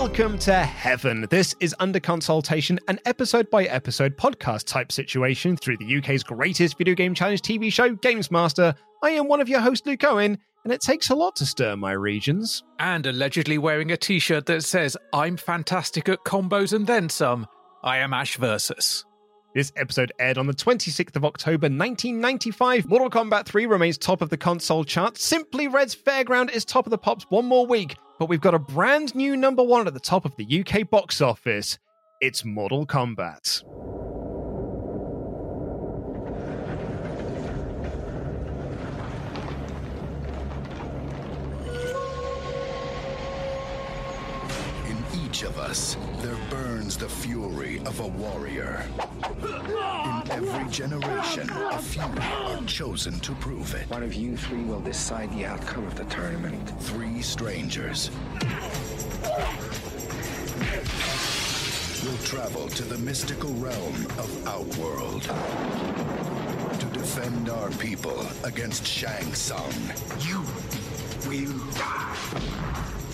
Welcome to Heaven. This is Under Consultation, an episode by episode podcast type situation through the UK's greatest video game challenge TV show, Games Master. I am one of your hosts, Luke Owen, and it takes a lot to stir my regions. and allegedly wearing a t shirt that says, I'm fantastic at combos and then some. I am Ash Versus. This episode aired on the 26th of October 1995. Mortal Kombat 3 remains top of the console chart. Simply Red's Fairground is top of the pops one more week, but we've got a brand new number one at the top of the UK box office. It's Mortal Kombat. In each of us, there burns the fury of a warrior. In every generation, a few are chosen to prove it. One of you three will decide the outcome of the tournament. Three strangers will travel to the mystical realm of Outworld to defend our people against Shang Tsung. You will die.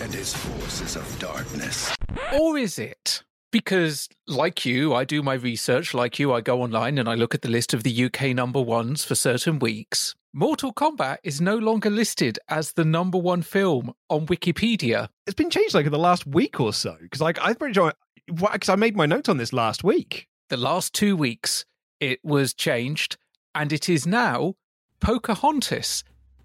And his forces of darkness. Or is it? Because, like you, I do my research, like you, I go online and I look at the list of the UK number ones for certain weeks. Mortal Kombat is no longer listed as the number one film on Wikipedia. It's been changed like in the last week or so, because like I'm pretty sure, because I made my note on this last week. The last two weeks, it was changed, and it is now Pocahontas.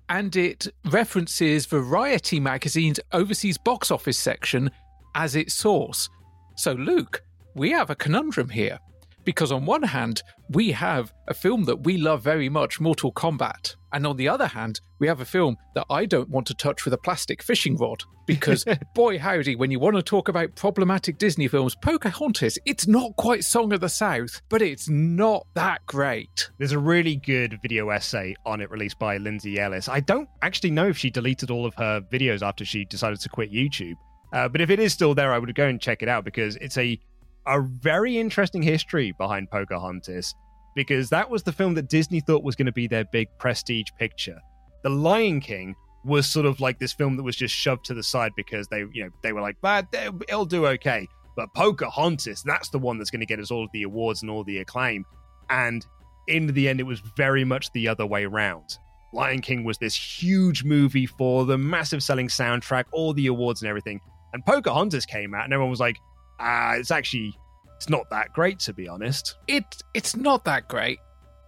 And it references Variety magazine's overseas box office section as its source. So, Luke, we have a conundrum here. Because on one hand, we have a film that we love very much, Mortal Kombat. And on the other hand, we have a film that I don't want to touch with a plastic fishing rod. Because, boy, howdy, when you want to talk about problematic Disney films, Pocahontas, it's not quite Song of the South, but it's not that great. There's a really good video essay on it released by Lindsay Ellis. I don't actually know if she deleted all of her videos after she decided to quit YouTube. Uh, but if it is still there, I would go and check it out because it's a a very interesting history behind Pocahontas because that was the film that Disney thought was going to be their big prestige picture. The Lion King was sort of like this film that was just shoved to the side because they, you know, they were like, "But it'll do okay." But Pocahontas, that's the one that's going to get us all of the awards and all the acclaim. And in the end, it was very much the other way around. Lion King was this huge movie for the massive selling soundtrack, all the awards and everything. And Pocahontas came out, and everyone was like, ah, it's actually it's not that great to be honest. It it's not that great,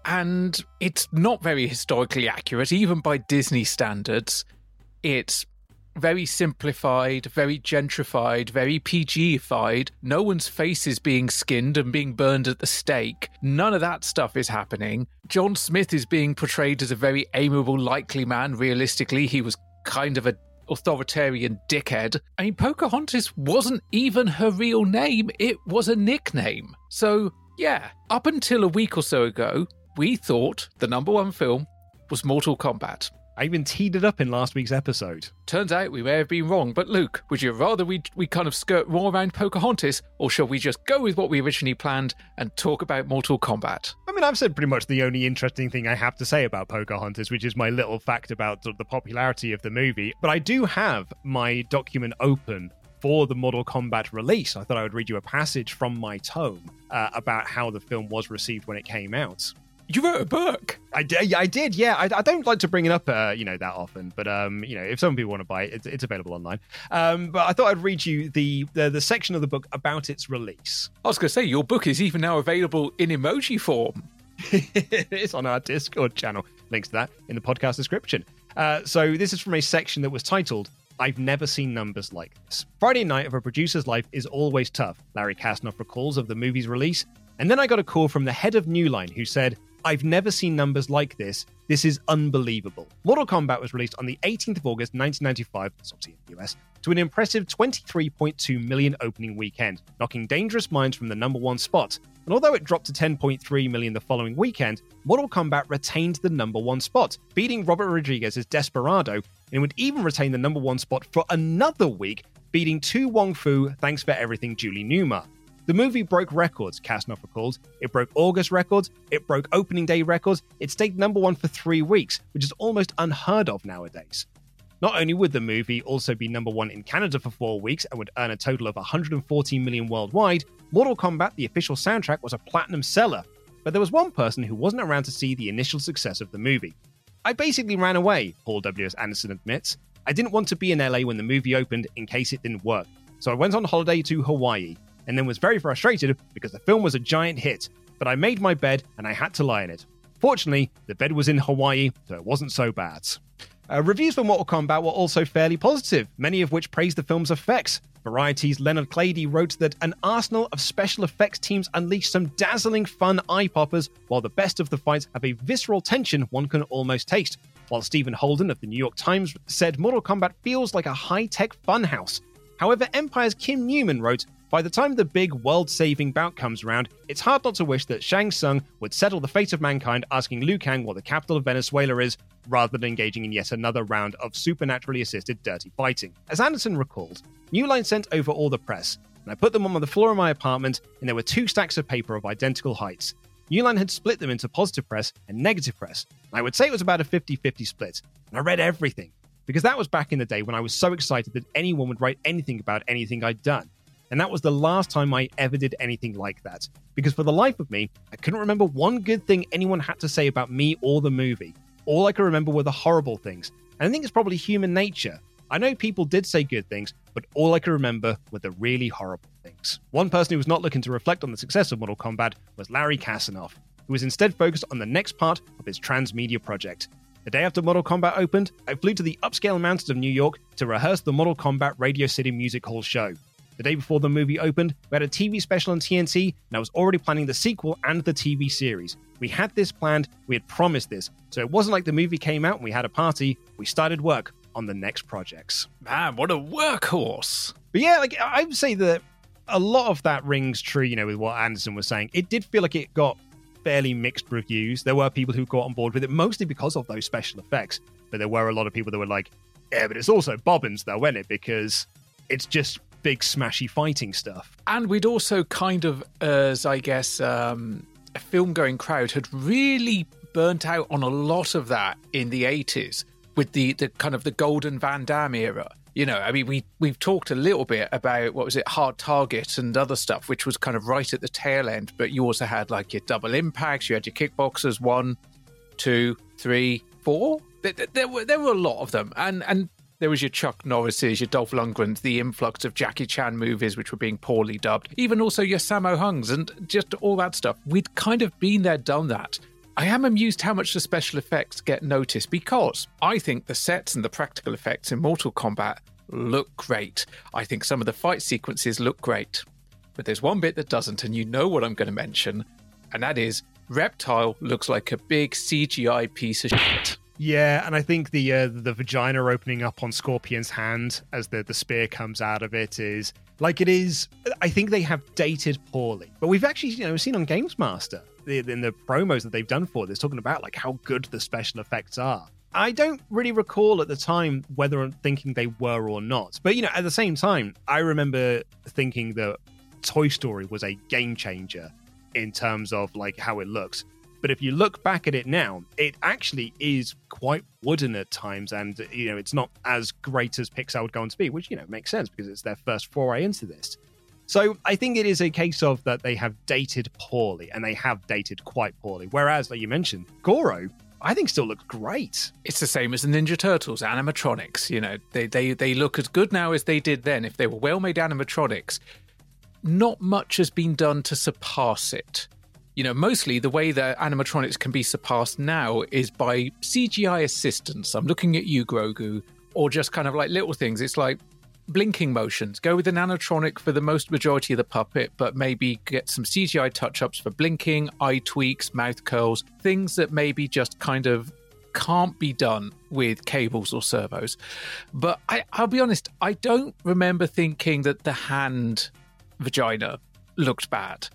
and it's not very historically accurate, even by Disney standards. It's very simplified, very gentrified, very PG-ified. No one's face is being skinned and being burned at the stake. None of that stuff is happening. John Smith is being portrayed as a very amiable, likely man. Realistically, he was kind of a authoritarian dickhead. I mean, Pocahontas wasn't even her real name, it was a nickname. So, yeah, up until a week or so ago, we thought the number one film was Mortal Kombat. I even teed it up in last week's episode. Turns out we may have been wrong, but Luke, would you rather we we kind of skirt more around Pocahontas, or shall we just go with what we originally planned and talk about Mortal Kombat? I mean, I've said pretty much the only interesting thing I have to say about Pocahontas, which is my little fact about the popularity of the movie. But I do have my document open for the Mortal Kombat release. I thought I would read you a passage from my tome uh, about how the film was received when it came out. You wrote a book. I did. I did. Yeah. I, I don't like to bring it up, uh, you know, that often. But um, you know, if some people want to buy it, it's, it's available online. Um, but I thought I'd read you the, the the section of the book about its release. I was going to say your book is even now available in emoji form. it's on our Discord channel. Links to that in the podcast description. Uh, so this is from a section that was titled I've never seen numbers like this. Friday night of a producer's life is always tough, Larry Kasanoff recalls of the movie's release. And then I got a call from the head of New Line who said, I've never seen numbers like this. This is unbelievable. Mortal Kombat was released on the 18th of August 1995, obviously in the US, to an impressive 23.2 million opening weekend, knocking Dangerous Minds from the number one spot. And although it dropped to 10.3 million the following weekend, Mortal Kombat retained the number one spot, beating Robert Rodriguez's Desperado, and would even retain the number one spot for another week, beating To Wong Foo, Thanks for Everything, Julie Newmar. The movie broke records, Kasanoff recalls. It broke August records, it broke opening day records, it stayed number one for three weeks, which is almost unheard of nowadays. Not only would the movie also be number one in Canada for four weeks and would earn a total of 114 million worldwide, Mortal Kombat, the official soundtrack, was a platinum seller. But there was one person who wasn't around to see the initial success of the movie. I basically ran away, Paul W.S. Anderson admits. I didn't want to be in LA when the movie opened in case it didn't work. So I went on holiday to Hawaii and then was very frustrated because the film was a giant hit, but I made my bed and I had to lie in it. Fortunately, the bed was in Hawaii, so it wasn't so bad. Uh, reviews for Mortal Kombat were also fairly positive, many of which praised the film's effects. Variety's Leonard Klady wrote that an arsenal of special effects teams unleashed some dazzling fun eye poppers, while the best of the fights have a visceral tension one can almost taste. While Stephen Holden of the New York Times said Mortal Kombat feels like a high tech funhouse. However, Empire's Kim Newman wrote, by the time the big world saving bout comes around, it's hard not to wish that Shang Tsung would settle the fate of mankind asking Liu Kang what the capital of Venezuela is, rather than engaging in yet another round of supernaturally assisted dirty fighting. As Anderson recalls, New Line sent over all the press, and I put them on the floor of my apartment, and there were two stacks of paper of identical heights. New Line had split them into positive press and negative press. and I would say it was about a 50 50 split, and I read everything, because that was back in the day when I was so excited that anyone would write anything about anything I'd done. And that was the last time I ever did anything like that. Because for the life of me, I couldn't remember one good thing anyone had to say about me or the movie. All I could remember were the horrible things. And I think it's probably human nature. I know people did say good things, but all I could remember were the really horrible things. One person who was not looking to reflect on the success of Mortal Kombat was Larry Kasanoff, who was instead focused on the next part of his transmedia project. The day after Mortal Kombat opened, I flew to the upscale mountains of New York to rehearse the Mortal Kombat Radio City Music Hall show. The day before the movie opened, we had a TV special on TNT, and I was already planning the sequel and the TV series. We had this planned, we had promised this, so it wasn't like the movie came out and we had a party. We started work on the next projects. Man, what a workhorse! But yeah, like I would say that a lot of that rings true, you know, with what Anderson was saying. It did feel like it got fairly mixed reviews. There were people who got on board with it, mostly because of those special effects. But there were a lot of people that were like, yeah, but it's also bobbins though, isn't it? Because it's just big smashy fighting stuff. And we'd also kind of, as I guess, um, a film going crowd had really burnt out on a lot of that in the 80s with the, the kind of the golden Van Damme era. You know, I mean, we we've talked a little bit about what was it, Hard Target and other stuff, which was kind of right at the tail end. But you also had like your double impacts, you had your kickboxers, one, two, three, four. There, there were there were a lot of them, and and there was your Chuck Norris's, your Dolph Lundgrens, the influx of Jackie Chan movies which were being poorly dubbed, even also your Sammo Hungs and just all that stuff. We'd kind of been there, done that. I am amused how much the special effects get noticed because I think the sets and the practical effects in Mortal Kombat look great. I think some of the fight sequences look great. But there's one bit that doesn't, and you know what I'm going to mention, and that is Reptile looks like a big CGI piece of shit. Yeah, and I think the uh, the vagina opening up on Scorpion's hand as the the spear comes out of it is like it is. I think they have dated poorly, but we've actually you know seen on Games Master in the promos that they've done for this talking about like how good the special effects are. I don't really recall at the time whether I'm thinking they were or not, but you know at the same time I remember thinking that Toy Story was a game changer in terms of like how it looks but if you look back at it now, it actually is quite wooden at times, and you know it's not as great as Pixar would go on to be, which you know makes sense because it's their first foray into this. So I think it is a case of that they have dated poorly, and they have dated quite poorly. Whereas, like you mentioned, Goro, I think still looks great. It's the same as the Ninja Turtles animatronics. You know, they they they look as good now as they did then. If they were well made animatronics, not much has been done to surpass it you know, mostly the way that animatronics can be surpassed now is by CGI assistance. I'm looking at you, Grogu, or just kind of like little things. It's like blinking motions. Go with an animatronic for the most majority of the puppet, but maybe get some CGI touch ups for blinking, eye tweaks, mouth curls, things that maybe just kind of can't be done with cables or servos. But I, I'll be honest, I don't remember thinking that the hand vagina looked bad.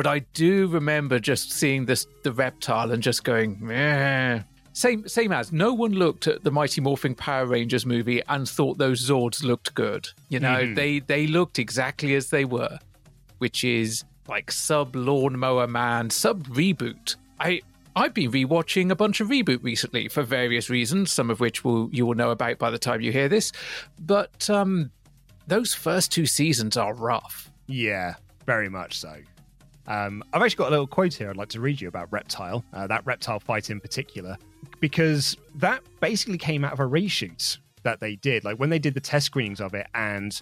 But I do remember just seeing this the reptile and just going, Meh. Same same as no one looked at the Mighty Morphin Power Rangers movie and thought those Zords looked good. You know, mm. they they looked exactly as they were, which is like sub lawnmower man, sub reboot. I I've been rewatching a bunch of reboot recently for various reasons, some of which will you will know about by the time you hear this. But um, those first two seasons are rough. Yeah, very much so. Um, I've actually got a little quote here I'd like to read you about Reptile, uh, that reptile fight in particular, because that basically came out of a reshoot that they did. Like when they did the test screenings of it, and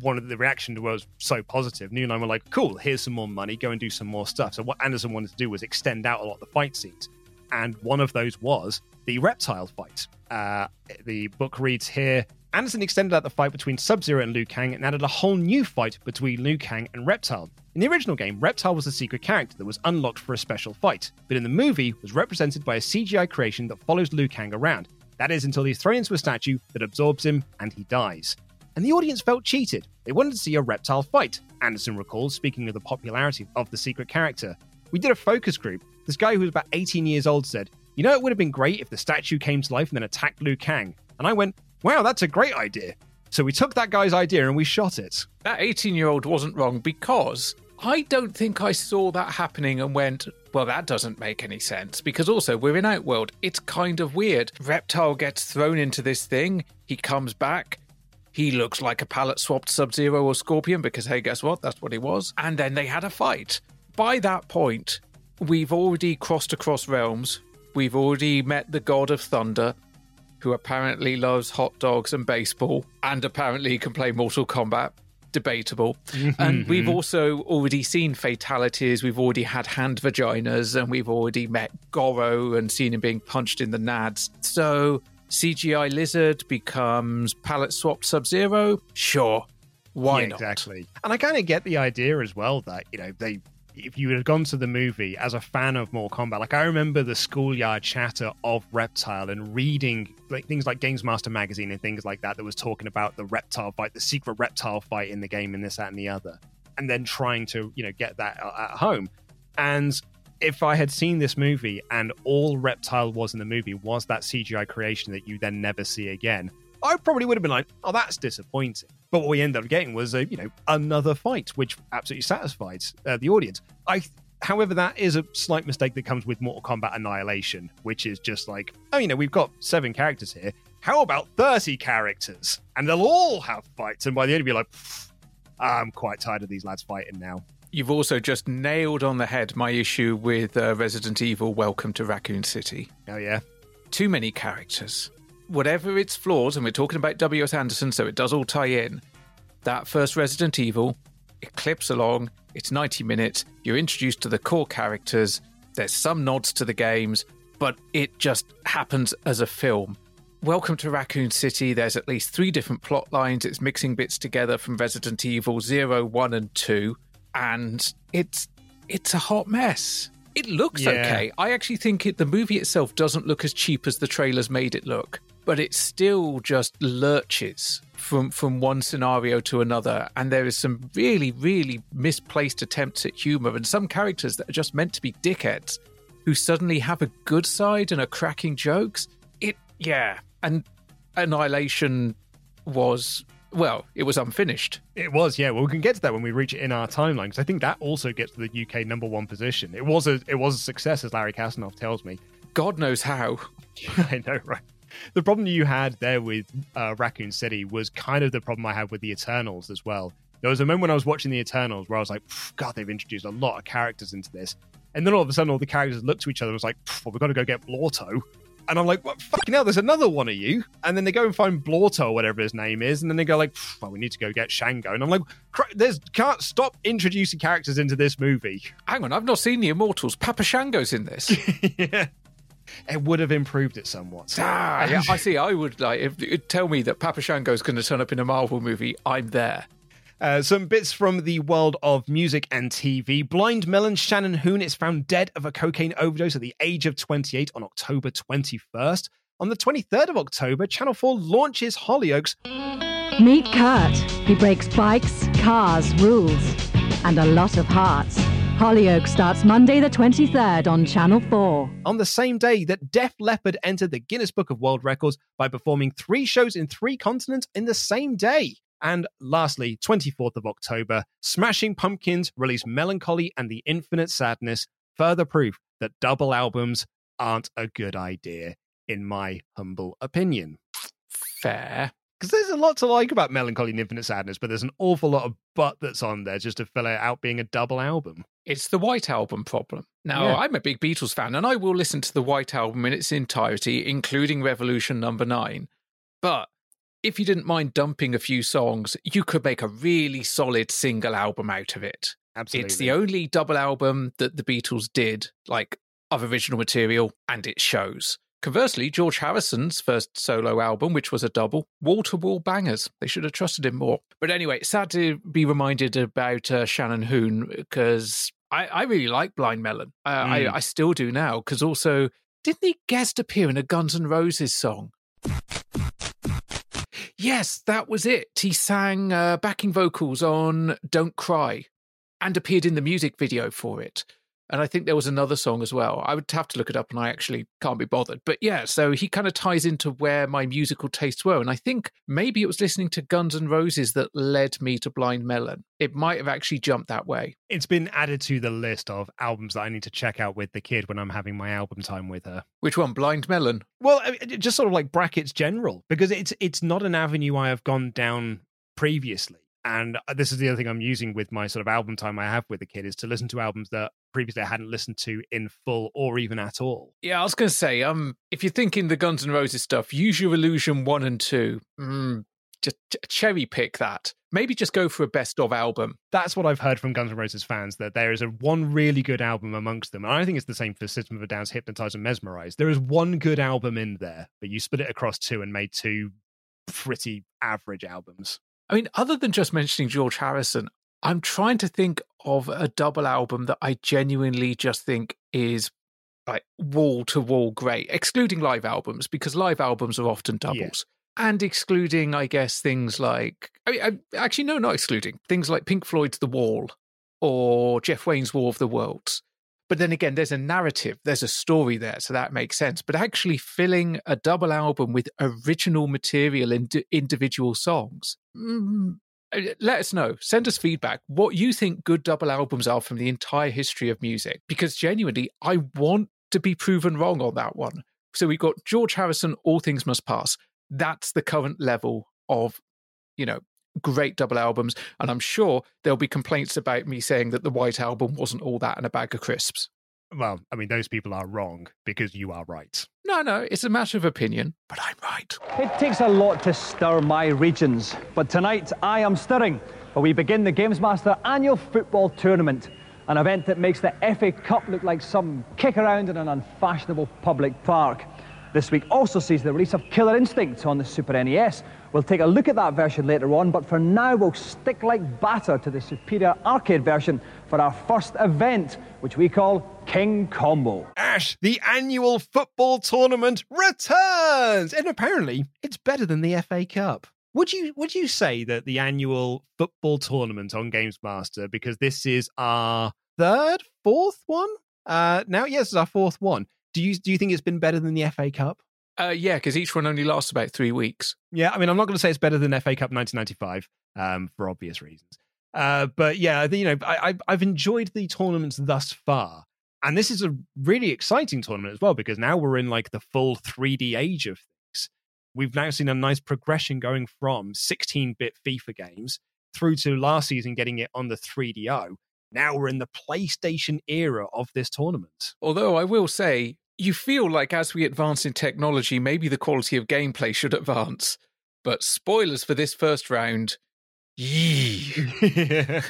one of the reaction was so positive. New Line were like, "Cool, here's some more money. Go and do some more stuff." So what Anderson wanted to do was extend out a lot of the fight scenes, and one of those was the reptile fight. Uh, the book reads here Anderson extended out the fight between Sub Zero and Liu Kang and added a whole new fight between Liu Kang and Reptile. In the original game, Reptile was a secret character that was unlocked for a special fight, but in the movie was represented by a CGI creation that follows Liu Kang around. That is until he's thrown into a statue that absorbs him and he dies. And the audience felt cheated. They wanted to see a reptile fight. Anderson recalls, speaking of the popularity of the secret character. We did a focus group. This guy who was about 18 years old said, You know, it would have been great if the statue came to life and then attacked Liu Kang. And I went, Wow, that's a great idea. So we took that guy's idea and we shot it. That 18 year old wasn't wrong because I don't think I saw that happening and went, well, that doesn't make any sense. Because also, we're in Outworld. It's kind of weird. Reptile gets thrown into this thing, he comes back. He looks like a palette swapped Sub Zero or Scorpion because, hey, guess what? That's what he was. And then they had a fight. By that point, we've already crossed across realms. We've already met the God of Thunder who apparently loves hot dogs and baseball and apparently can play Mortal Kombat. Debatable. Mm-hmm. And we've also already seen fatalities. We've already had hand vaginas and we've already met Goro and seen him being punched in the nads. So CGI Lizard becomes palette swapped Sub Zero? Sure. Why yeah, not? Exactly. And I kind of get the idea as well that, you know, they if you had gone to the movie as a fan of Mortal Kombat, like I remember the schoolyard chatter of Reptile and reading like things like Games Master magazine and things like that that was talking about the reptile fight, the secret reptile fight in the game, and this, that, and the other, and then trying to you know get that uh, at home. And if I had seen this movie and all Reptile was in the movie was that CGI creation that you then never see again, I probably would have been like, "Oh, that's disappointing." But what we ended up getting was a you know another fight, which absolutely satisfied uh, the audience. I, however, that is a slight mistake that comes with Mortal Kombat Annihilation, which is just like, oh, you know, we've got seven characters here. How about thirty characters, and they'll all have fights? And by the end, you'll be like, I'm quite tired of these lads fighting now. You've also just nailed on the head my issue with uh, Resident Evil Welcome to Raccoon City. Oh, yeah. Too many characters whatever its flaws, and we're talking about W.S. Anderson, so it does all tie in. That first Resident Evil, it clips along, it's 90 minutes, you're introduced to the core characters, There's some nods to the games, but it just happens as a film. Welcome to Raccoon City. There's at least three different plot lines. It's mixing bits together from Resident Evil 0, 1, and 2. And it's it's a hot mess. It looks Yeah. okay. I actually think it, the movie itself doesn't look as cheap as the trailers made it look, but it still just lurches from from one scenario to another. And there is some really, really misplaced attempts at humor, and some characters that are just meant to be dickheads who suddenly have a good side and are cracking jokes. It, yeah. And Annihilation was, well, it was unfinished. It was, yeah. Well, we can get to that when we reach it in our timeline because I think that also gets to the UK number one position. It was a it was a success, as Larry Kasanoff tells me. God knows how. I know, right? The problem you had there with uh, Raccoon City was kind of the problem I had with the Eternals as well. There was a moment when I was watching the Eternals where I was like, God, they've introduced a lot of characters into this. And then all of a sudden, all the characters looked to each other and was like, well, we've got to go get Blorto. And I'm like, what fucking hell, there's another one of you. And then they go and find Blorto or whatever his name is. And then they go like, well, we need to go get Shango. And I'm like, there's can't stop introducing characters into this movie. Hang on, I've not seen the Immortals. Papa Shango's in this. yeah. It would have improved it somewhat. ah, yeah, I see. I would like if you tell me that Papa is going to turn up in a Marvel movie. I'm there. Uh, some bits from the world of music and TV. Blind Melon Shannon Hoon is found dead of a cocaine overdose at the age of 28 on October 21st. On the 23rd of October, Channel 4 launches Hollyoaks. Meet Kurt. He breaks bikes, cars, rules, and a lot of hearts. Hollyoaks starts Monday the 23rd on Channel 4. on the same day that Def Leppard entered the Guinness Book of World Records by performing three shows in three continents in the same day. And lastly, 24th of October, Smashing Pumpkins released Melancholy and the Infinite Sadness, further proof that double albums aren't a good idea, in my humble opinion. Fair. Because there's a lot to like about Melancholy and Infinite Sadness, but there's an awful lot of butt that's on there just to fill it out being a double album. It's the White Album problem. Now, Yeah. I'm a big Beatles fan, and I will listen to the White Album in its entirety, including Revolution Number Nine. But if you didn't mind dumping a few songs, you could make a really solid single album out of it. Absolutely. It's the only double album that the Beatles did, like of original material, and it shows. Conversely, George Harrison's first solo album, which was a double, wall to wall bangers. They should have trusted him more. But anyway, sad to be reminded about uh, Shannon Hoon because I, I really like Blind Melon. Uh, Mm. I, I still do now because also, didn't he guest appear in a Guns N' Roses song? Yes, that was it. He sang uh, backing vocals on Don't Cry and appeared in the music video for it. And I think there was another song as well. I would have to look it up and I actually can't be bothered. But yeah, so he kind of ties into where my musical tastes were. And I think maybe it was listening to Guns N' Roses that led me to Blind Melon. It might have actually jumped that way. It's been added to the list of albums that I need to check out with the kid when I'm having my album time with her. Which one? Blind Melon? Well, I mean, just sort of like brackets general because it's it's not an avenue I have gone down previously. And uh, this is the other thing I'm using with my sort of album time I have with the kid is to listen to albums that previously I hadn't listened to in full or even at all. Yeah, I was going to say, um, if you're thinking the Guns N' Roses stuff, use your Illusion 1 and 2. Mm, just cherry pick that. Maybe just go for a best of album. That's what I've heard from Guns N' Roses fans that there is a one really good album amongst them. And I think it's the same for System of a Down's Hypnotize and Mesmerize. There is one good album in there, but you split it across two and made two pretty average albums. I mean, other than just mentioning George Harrison, I'm trying to think of a double album that I genuinely just think is like wall to wall great, excluding live albums, because live albums are often doubles. And excluding, I guess, things like, I mean, I, actually, no, not excluding, things like Pink Floyd's The Wall or Jeff Wayne's War of the Worlds. But then again, there's a narrative, there's a story there, so that makes sense. But actually, filling a double album with original material and individual songs, mm, uh, let us know. Send us feedback what you think good double albums are from the entire history of music. Because genuinely, I want to be proven wrong on that one. So we've got George Harrison, All Things Must Pass. That's the current level of, you know, great double albums. And I'm sure there'll be complaints about me saying that the White Album wasn't all that and a bag of crisps. Well, I mean, those people are wrong because you are right. No, no, it's a matter of opinion, but I'm right. It takes a lot to stir my regions, but tonight I am stirring. But we begin the Games Master annual football tournament. an event that makes the FA Cup look like some kick around in an unfashionable public park. This week also sees the release of Killer Instinct on the Super NES. We'll take a look at that version later on, but for now we'll stick like batter to the superior arcade version for our first event, which we call King Combo. Ash, the annual football tournament returns, and apparently it's better than the FA Cup. Would you would you say that the annual football tournament on Games Master, because this is our third, fourth one? Uh now, yes, it's our fourth one. Do you do you think it's been better than the FA Cup? Uh, yeah, because each one only lasts about three weeks. Yeah, I mean, I'm not going to say it's better than FA Cup 1995 um, for obvious reasons. Uh, but yeah, you know, I, I've enjoyed the tournaments thus far, and this is a really exciting tournament as well because now we're in like the full 3D age of things. We've now seen a nice progression going from 16-bit FIFA games through to last season getting it on the 3DO. Now we're in the PlayStation era of this tournament. Although I will say, you feel like as we advance in technology, maybe the quality of gameplay should advance. But spoilers for this first round. Yee.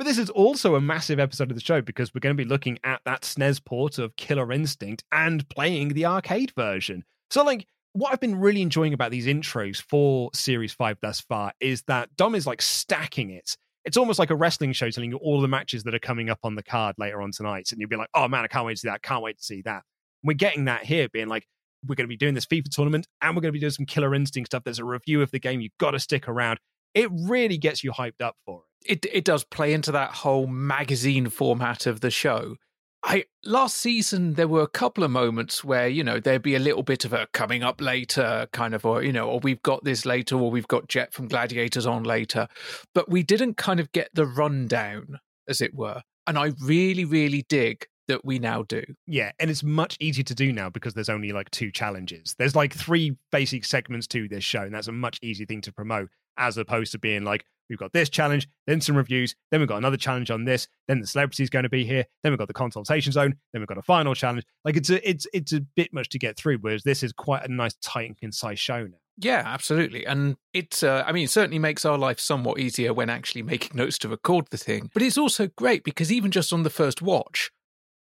But this is also a massive episode of the show because we're going to be looking at that SNES port of Killer Instinct and playing the arcade version. So, like, what I've been really enjoying about these intros for Series 5 thus far is that Dom is like stacking it. It's almost like a wrestling show telling you all the matches that are coming up on the card later on tonight. And you'll be like, oh man, I can't wait to see that. Can't wait to see that. We're getting that here, being like, we're going to be doing this FIFA tournament and we're going to be doing some Killer Instinct stuff. There's a review of the game. You've got to stick around. It really gets you hyped up for it it it does play into that whole magazine format of the show. I last season there were a couple of moments where you know there'd be a little bit of a coming up later kind of or you know or we've got this later or we've got Jet from Gladiators on later, but we didn't kind of get the rundown as it were. And I really really dig that we now do. Yeah, and it's much easier to do now because there's only like two challenges. There's like three basic segments to this show, and that's a much easier thing to promote as opposed to being like, we've got this challenge, then some reviews, then we've got another challenge on this, then the celebrity is going to be here, then we've got the consultation zone, then we've got a final challenge. Like it's a it's it's a bit much to get through, whereas this is quite a nice, tight and concise show now. Yeah, absolutely. And it's, uh, I mean, it certainly makes our life somewhat easier when actually making notes to record the thing. But it's also great because even just on the first watch,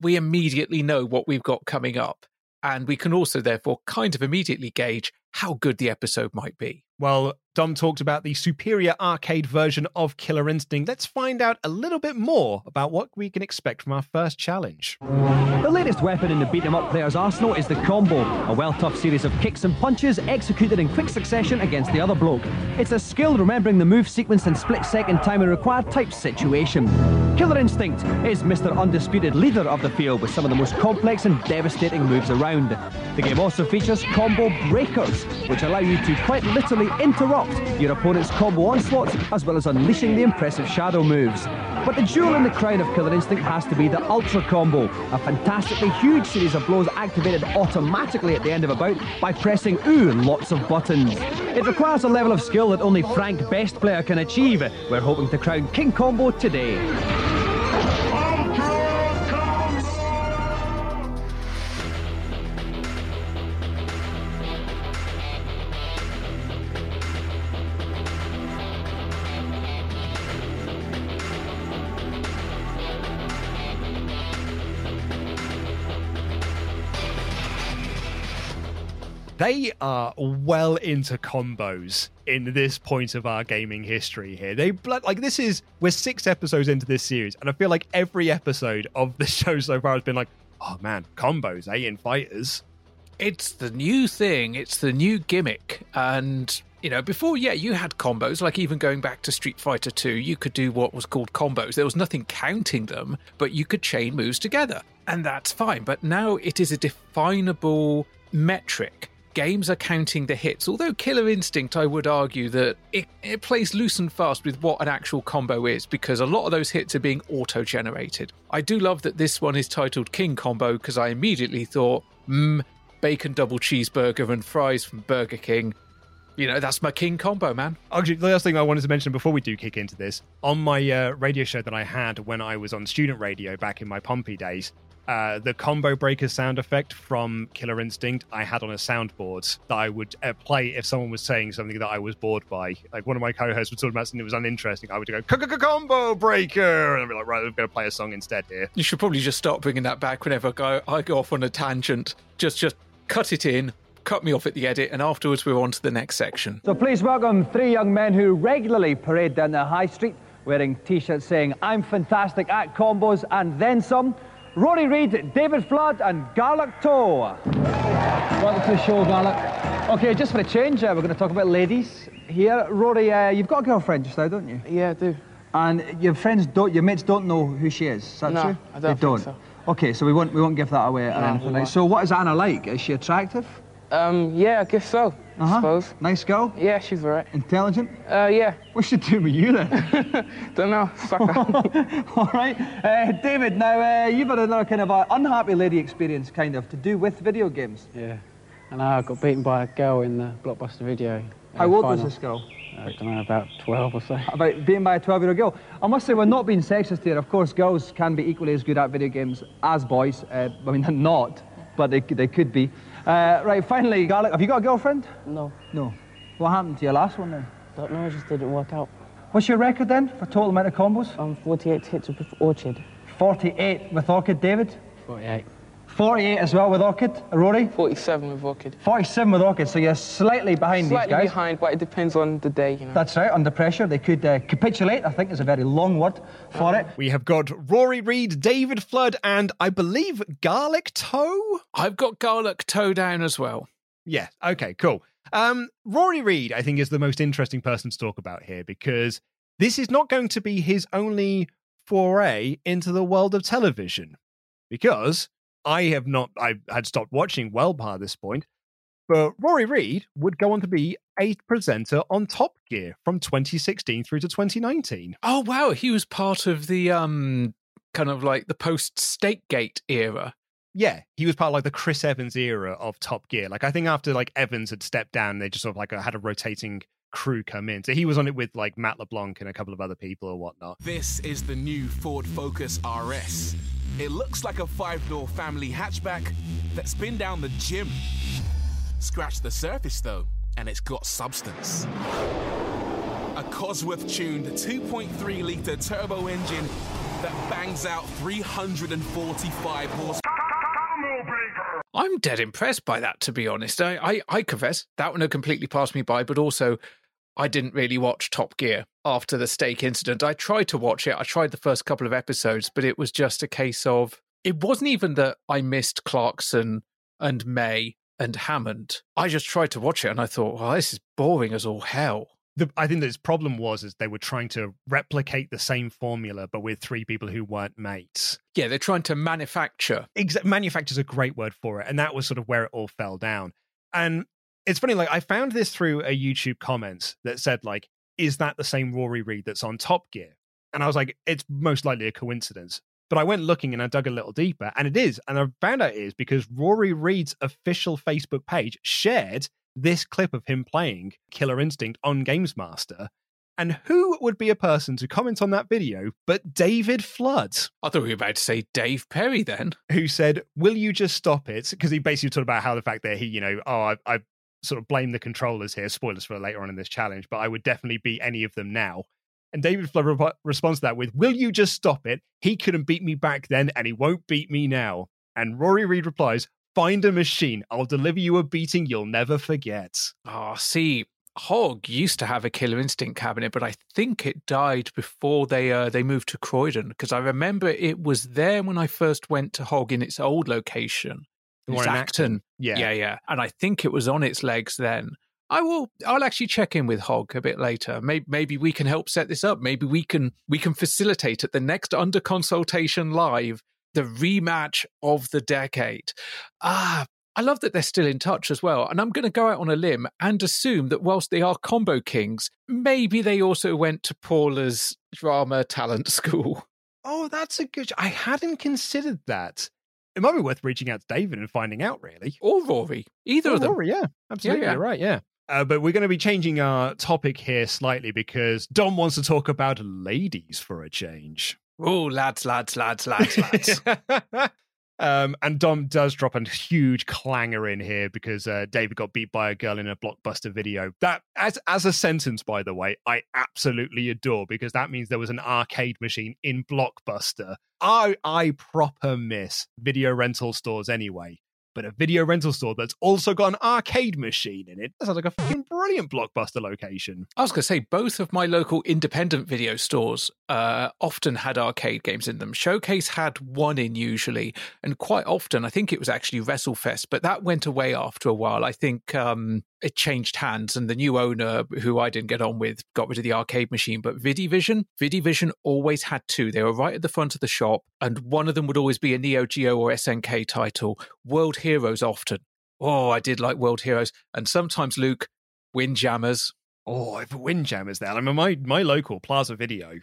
we immediately know what we've got coming up. And we can also, therefore, kind of immediately gauge how good the episode might be. Well, Dom talked about the superior arcade version of Killer Instinct. Let's find out a little bit more about what we can expect from our first challenge. The latest weapon in the beat 'em up player's arsenal is the combo, a well-tough series of kicks and punches executed in quick succession against the other bloke. It's a skill remembering the move sequence and split-second timing required type situation. Killer Instinct is Mr. Undisputed leader of the field with some of the most complex and devastating moves around. The game also features combo breakers, which allow you to quite literally interrupt your opponent's combo onslaughts as well as unleashing the impressive shadow moves. But the jewel in the crown of Killer Instinct has to be the Ultra Combo, a fantastically huge series of blows activated automatically at the end of a bout by pressing ooh lots of buttons. It requires a level of skill that only Frank Best Player can achieve. We're hoping to crown King Combo today. They are well into combos in this point of our gaming history here. They like this is we're six episodes into this series, and I feel like every episode of the show so far has been like, oh man, combos, eh, in fighters. It's the new thing. It's the new gimmick, and you know, before, yeah, you had combos, like even going back to Street Fighter 2, you could do what was called combos. There was nothing counting them, but you could chain moves together, and that's fine. But now it is a definable metric games are counting the hits. Although Killer Instinct, I would argue that it, it plays loose and fast with what an actual combo is because a lot of those hits are being auto generated. I do love that this one is titled King Combo because I immediately thought, mmm, bacon double cheeseburger and fries from Burger King. You know, that's my king combo, man. Actually, the last thing I wanted to mention before we do kick into this, on my uh, radio show that I had when I was on student radio back in my Pompey days, uh, the combo breaker sound effect from Killer Instinct I had on a soundboard that I would uh, play if someone was saying something that I was bored by. Like one of my co-hosts would talk about something that was uninteresting, I would go combo breaker, and I'd be like, right, I'm going to play a song instead here. You should probably just start bringing that back whenever I go, I go off on a tangent. Just, just cut it in, cut me off at the edit, and afterwards we're on to the next section. So please welcome three young men who regularly parade down the high street wearing t-shirts saying, I'm fantastic at combos and then some. Rory Reid, David Flood and Garlic Toe. Welcome to the show, Garlic. Okay, just for a change, uh, we're going to talk about ladies here. Rory, uh, you've got a girlfriend just now, don't you? Yeah, I do. And your friends don't, your mates don't know who she is. Is that No, true? I don't They think don't. so. Okay, so we won't we won't give that away or No, anything. Like, so what is Anna like? Is she attractive? Um, yeah, I guess so. Uh-huh. I suppose. Nice girl. Yeah, she's alright. Intelligent. Uh, yeah. What's she doing with you then? Don't know. Sucker. All right, uh, David. Now uh, you've had another kind of uh, unhappy lady experience, kind of, to do with video games. Yeah. And I got beaten by a girl in the Blockbuster video. uh, How old was this girl? I don't know, about 12 or so. About being by a 12-year-old girl. I must say, we're not being sexist here. Of course, girls can be equally as good at video games as boys. Uh, I mean, they're not, but they, they could be. Uh, right, finally, Garlic, have you got a girlfriend? No. No. What happened to your last one then? Don't know, it just didn't work out. What's your record then for total amount of combos? I'm um, 48 hits with Orchid. 48 with Orchid, David. 48. 48 as well with Orchid, Rory. 47 with Orchid. 47 with Orchid, so you're slightly behind Slightly these guys. behind, but it depends on the day, you know. That's right, under pressure. They could uh, capitulate, I think is a very long word for it. We have got Rory Reid, David Flood, and I believe Garlic Toe. I've got garlic toe down as well. Yeah. Okay. Cool. Um, Rory Reid, I think, is the most interesting person to talk about here because this is not going to be his only foray into the world of television. Because I have not, I had stopped watching well by this point, but Rory Reid would go on to be a presenter on Top Gear from 2016 through to 2019. Oh wow, he was part of the um kind of like the post Steakgate era. Yeah, he was part of like the Chris Evans era of Top Gear. Like I think after like Evans had stepped down, they just sort of like had a rotating crew come in. So he was on it with like Matt LeBlanc and a couple of other people or whatnot. This is the new Ford Focus RS. It looks like a five-door family hatchback that's been down the gym. Scratch the surface though, and it's got substance. A Cosworth-tuned 2.3-litre turbo engine that bangs out 345 horsepower. I'm dead impressed by that, to be honest. I, I, I confess that one had completely passed me by, but also I didn't really watch Top Gear after the steak incident. I tried to watch it. I tried the first couple of episodes, but it was just a case of it wasn't even that I missed Clarkson and May and Hammond. I just tried to watch it and I thought, well, this is boring as all hell. The, I think that his problem was is they were trying to replicate the same formula, but with three people who weren't mates. Yeah, they're trying to manufacture. Exa- manufacture's a great word for it, and that was sort of where it all fell down. And it's funny, like I found this through a YouTube comments that said, like, is that the same Rory Reid that's on Top Gear? And I was like, it's most likely a coincidence. But I went looking and I dug a little deeper, and it is. And I found out it is because Rory Reid's official Facebook page shared this clip of him playing Killer Instinct on Games Master. And who would be a person to comment on that video but David Flood? I thought we were about to say Dave Perry then. Who said, Will you just stop it? Because he basically talked about how the fact that he, you know, oh, I, I sort of blame the controllers here. Spoilers for later on in this challenge, but I would definitely beat any of them now. And David Flood re- responds to that with, Will you just stop it? He couldn't beat me back then, and he won't beat me now. And Rory Reid replies, Find a machine. I'll deliver you a beating you'll never forget. Oh, see, Hog used to have a Killer Instinct cabinet, but I think it died before they uh, they moved to Croydon because I remember it was there when I first went to Hog in its old location. The It one was in Acton. Acton. Yeah. yeah, yeah, and I think it was on its legs then. I will. I'll actually check in with Hog a bit later. Maybe, maybe we can help set this up. Maybe we can we can facilitate at the next under consultation live the rematch of the decade. Ah, I love that they're still in touch as well. And I'm going to go out on a limb and assume that whilst they are combo kings, maybe they also went to Paula's drama talent school. Oh, that's a good. I hadn't considered that. It might be worth reaching out to David and finding out, really. Or Rory. Either Or of them. Rory, yeah. Absolutely. Yeah, yeah. You're right. Yeah. Uh, but we're going to be changing our topic here slightly because Dom wants to talk about ladies for a change. Oh, lads, lads, lads, lads, lads. um, and Dom does drop a huge clanger in here because uh, David got beat by a girl in a blockbuster video. That, as as a sentence, by the way, I absolutely adore because that means there was an arcade machine in Blockbuster. I I proper miss video rental stores anyway but a video rental store that's also got an arcade machine in it. That sounds like a fucking brilliant blockbuster location. I was going to say, both of my local independent video stores uh, often had arcade games in them. Showcase had one in usually, and quite often, I think it was actually WrestleFest, but that went away after a while. I think um, it changed hands and the new owner who I didn't get on with got rid of the arcade machine. But Vidivision Vidivision always had two. They were right at the front of the shop and one of them would always be a Neo Geo or SNK title. World Heroes often. Oh I did like World Heroes and sometimes Luke Windjammers. Oh if Windjammers there. I mean my my local Plaza Video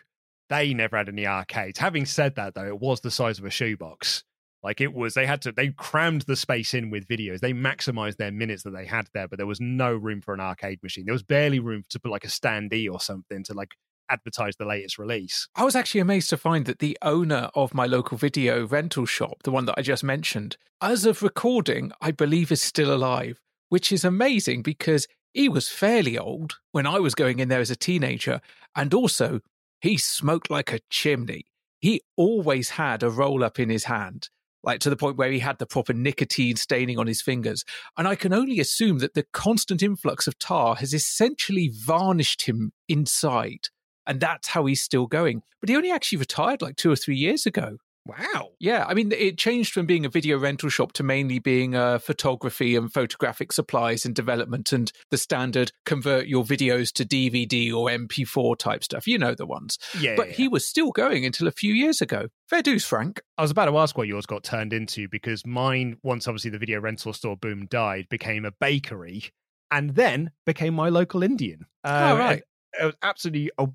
they never had any arcades having said that though it was the size of a shoebox like it was, they had to, they crammed the space in with videos. They maximized their minutes that they had there, but there was no room for an arcade machine. There was barely room to put like a standee or something to like advertise the latest release. I was actually amazed to find that the owner of my local video rental shop, the one that I just mentioned, as of recording, I believe is still alive, which is amazing because he was fairly old when I was going in there as a teenager. And also, he smoked like a chimney. He always had a roll up in his hand like to the point where he had the proper nicotine staining on his fingers. And I can only assume that the constant influx of tar has essentially varnished him inside. And that's how he's still going. But he only actually retired like two or three years ago. Wow. Yeah, I mean, it changed from being a video rental shop to mainly being uh, photography and photographic supplies and development and the standard convert your videos to DVD or MP4 type stuff. You know the ones. Yeah. But yeah. he was still going until a few years ago. Fair dues, Frank. I was about to ask what yours got turned into because mine, once obviously the video rental store boom died, became a bakery and then became my local Indian. Uh, oh, right. It was absolutely a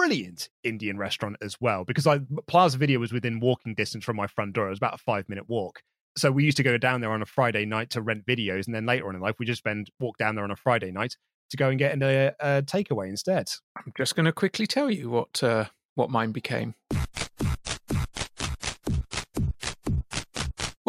brilliant Indian restaurant as well because I Plaza Video was within walking distance from my front door. It was about a five minute walk. So we used to go down there on a Friday night to rent videos, and then later on in life, we just spend walk down there on a Friday night to go and get a, a takeaway instead. I'm just going to quickly tell you what uh, what mine became.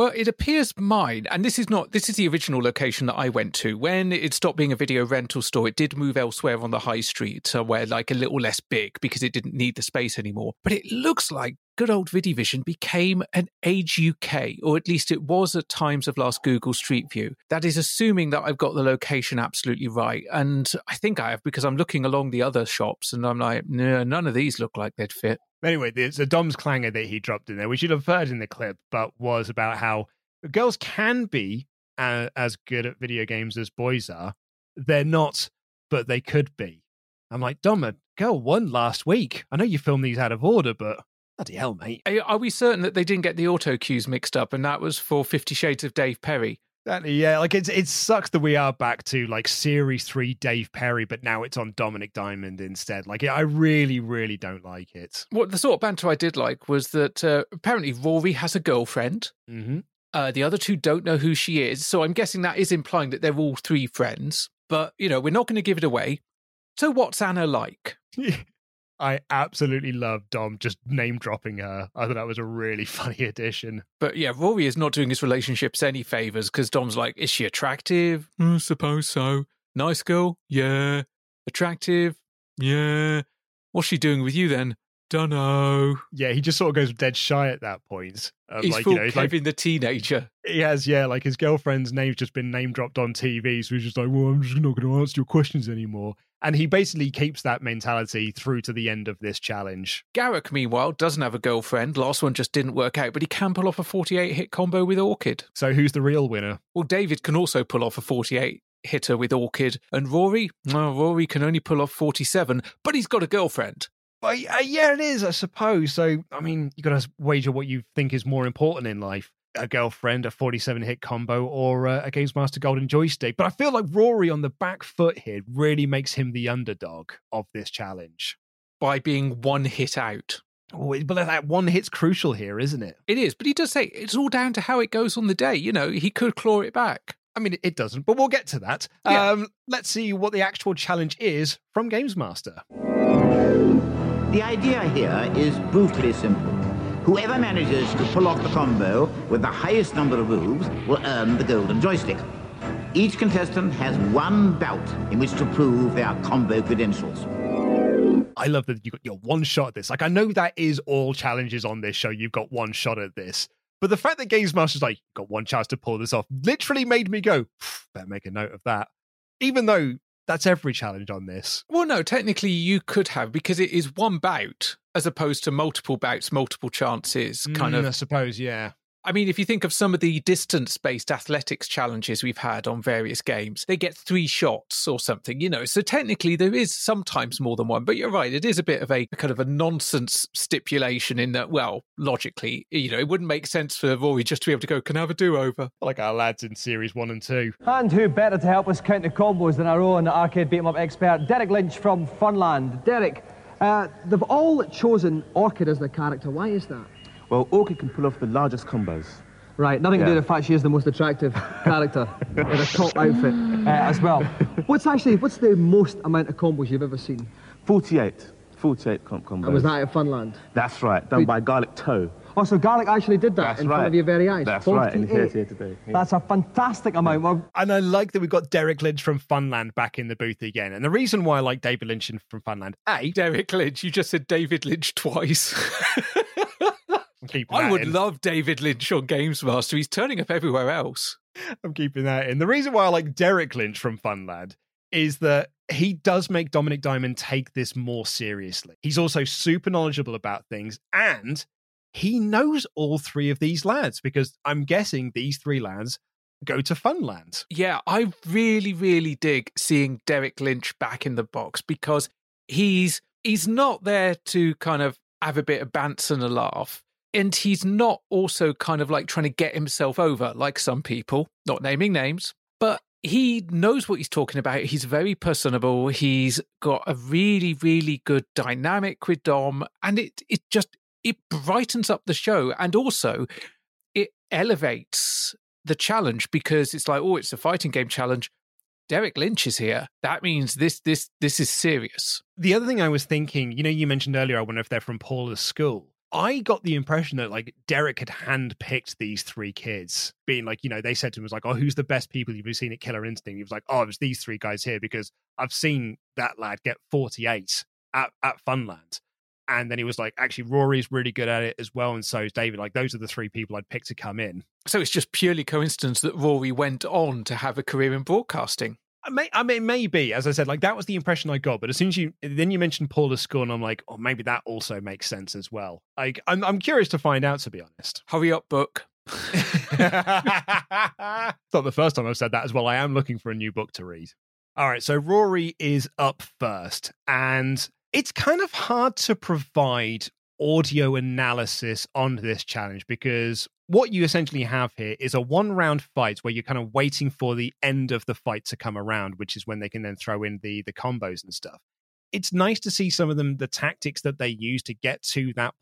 Well, it appears mine, and this is not, this is the original location that I went to. When it stopped being a video rental store, it did move elsewhere on the high street, uh, somewhere like a little less big because it didn't need the space anymore. But it looks like good old Vidivision became an Age UK, or at least it was at times of last Google Street View. That is assuming that I've got the location absolutely right. And I think I have because I'm looking along the other shops and I'm like, no, none of these look like they'd fit. Anyway, there's a Dom's clanger that he dropped in there, which you'd have heard in the clip, but was about how girls can be uh, as good at video games as boys are. They're not, but they could be. I'm like, Dom, a girl won last week. I know you filmed these out of order, but bloody hell, mate. Are we certain that they didn't get the auto cues mixed up and that was for Fifty Shades of Dave Perry? Exactly. Yeah, like it's it sucks that we are back to like series three Dave Perry, but now it's on Dominic Diamond instead. Like, I really, really don't like it. What the sort of banter I did like was that uh, apparently Rory has a girlfriend. Mm-hmm. Uh, the other two don't know who she is, so I'm guessing that is implying that they're all three friends. But you know, we're not going to give it away. So, what's Anna like? I absolutely love Dom just name dropping her. I thought that was a really funny addition. But yeah, Rory is not doing his relationships any favors because Dom's like, is she attractive? I suppose so. Nice girl? Yeah. Attractive? Yeah. What's she doing with you then? Dunno. Yeah, he just sort of goes dead shy at that point. Um, he's like, full you know, he's Kevin like, the teenager. he has, yeah, like his girlfriend's name's just been name dropped on TV, so he's just like, well, I'm just not going to answer your questions anymore. And he basically keeps that mentality through to the end of this challenge. Garrick, meanwhile, doesn't have a girlfriend. Last one just didn't work out, but he can pull off a 48 hit combo with Orchid. So who's the real winner? Well, David can also pull off a 48 hitter with Orchid, and Rory, well, Rory can only pull off 47, but he's got a girlfriend. Well, uh, yeah, it is, I suppose. So, I mean, you've got to wager what you think is more important in life a girlfriend, a 47 hit combo, or uh, a Games Master Golden Joystick. But I feel like Rory on the back foot here really makes him the underdog of this challenge. By being one hit out. Oh, but that one hit's crucial here, isn't it? It is, but he does say it's all down to how it goes on the day. You know, he could claw it back. I mean, it doesn't, but we'll get to that. Yeah. Um, let's see what the actual challenge is from Games Master. The idea here is brutally simple. Whoever manages to pull off the combo with the highest number of moves will earn the golden joystick. Each contestant has one bout in which to prove their combo credentials. I love that you got your one shot at this. Like, I know that is all challenges on this show. You've got one shot at this. But the fact that Games Master's like, got one chance to pull this off literally made me go, better make a note of that. Even though that's every challenge on this. Well, no, technically you could have because it is one bout as opposed to multiple bouts, multiple chances, kind Mm, of. I suppose, yeah. I mean, if you think of some of the distance based athletics challenges we've had on various games, they get three shots or something, you know. So technically, there is sometimes more than one. But you're right, it is a bit of a kind of a nonsense stipulation in that, well, logically, you know, it wouldn't make sense for Rory just to be able to go, can I have a do over? Like our lads in series one and two. And who better to help us count the combos than our own arcade beat 'em up expert, Derek Lynch from Funland. Derek, uh, they've all chosen Orchid as their character. Why is that? Well, Orchid can pull off the largest combos. Right, nothing to do with the fact she is the most attractive character in a top outfit uh, as well. What's actually, what's the most amount of combos you've ever seen? 48. 48 com- combos. And was that at Funland? That's right, done Wait. by Garrick Toe. Oh, so Garrick actually did that That's in right. front of your very eyes? That's right, and here's 48. here today. Yeah. That's a fantastic amount. Well, And I like that we've got Derek Lynch from Funland back in the booth again. And the reason why I like David Lynch from Funland, A, Derek Lynch, you just said David Lynch twice. I'm keeping I that would in. love David Lynch on Games Master. He's turning up everywhere else. I'm keeping that in. The reason why I like Derek Lynch from Funland is that he does make Dominic Diamond take this more seriously. He's also super knowledgeable about things and he knows all three of these lads because I'm guessing these three lads go to Funland. Yeah, I really, really dig seeing Derek Lynch back in the box because he's he's not there to kind of have a bit of bants and a laugh. And he's not also kind of like trying to get himself over, like some people, not naming names, but he knows what he's talking about. He's very personable. He's got a really, really good dynamic with Dom, and it it just it brightens up the show, and also it elevates the challenge because it's like, oh, it's a fighting game challenge. Derek Lynch is here. That means this this this is serious. The other thing I was thinking, you know, you mentioned earlier, I wonder if they're from Paula's school. I got the impression that like Derek had handpicked these three kids, being like, you know, they said to him, was like, oh, who's the best people you've seen at Killer Instinct? He was like, oh, it was these three guys here because I've seen that lad get 48 at, at Funland. And then he was like, actually, Rory's really good at it as well. And so is David. Like, those are the three people I'd pick to come in. So it's just purely coincidence that Rory went on to have a career in broadcasting. I may, I mean, maybe, as I said, like that was the impression I got. But as soon as you then you mentioned Paula's school, and I'm like, oh, maybe that also makes sense as well. Like, I'm, I'm curious to find out, to be honest. Hurry up, book. it's not the first time I've said that as well. I am looking for a new book to read. All right, so Rory is up first, and it's kind of hard to provide audio analysis on this challenge because what you essentially have here is a one round fight where you're kind of waiting for the end of the fight to come around, which is when they can then throw in the the combos and stuff. It's nice to see some of them the tactics that they use to get to that.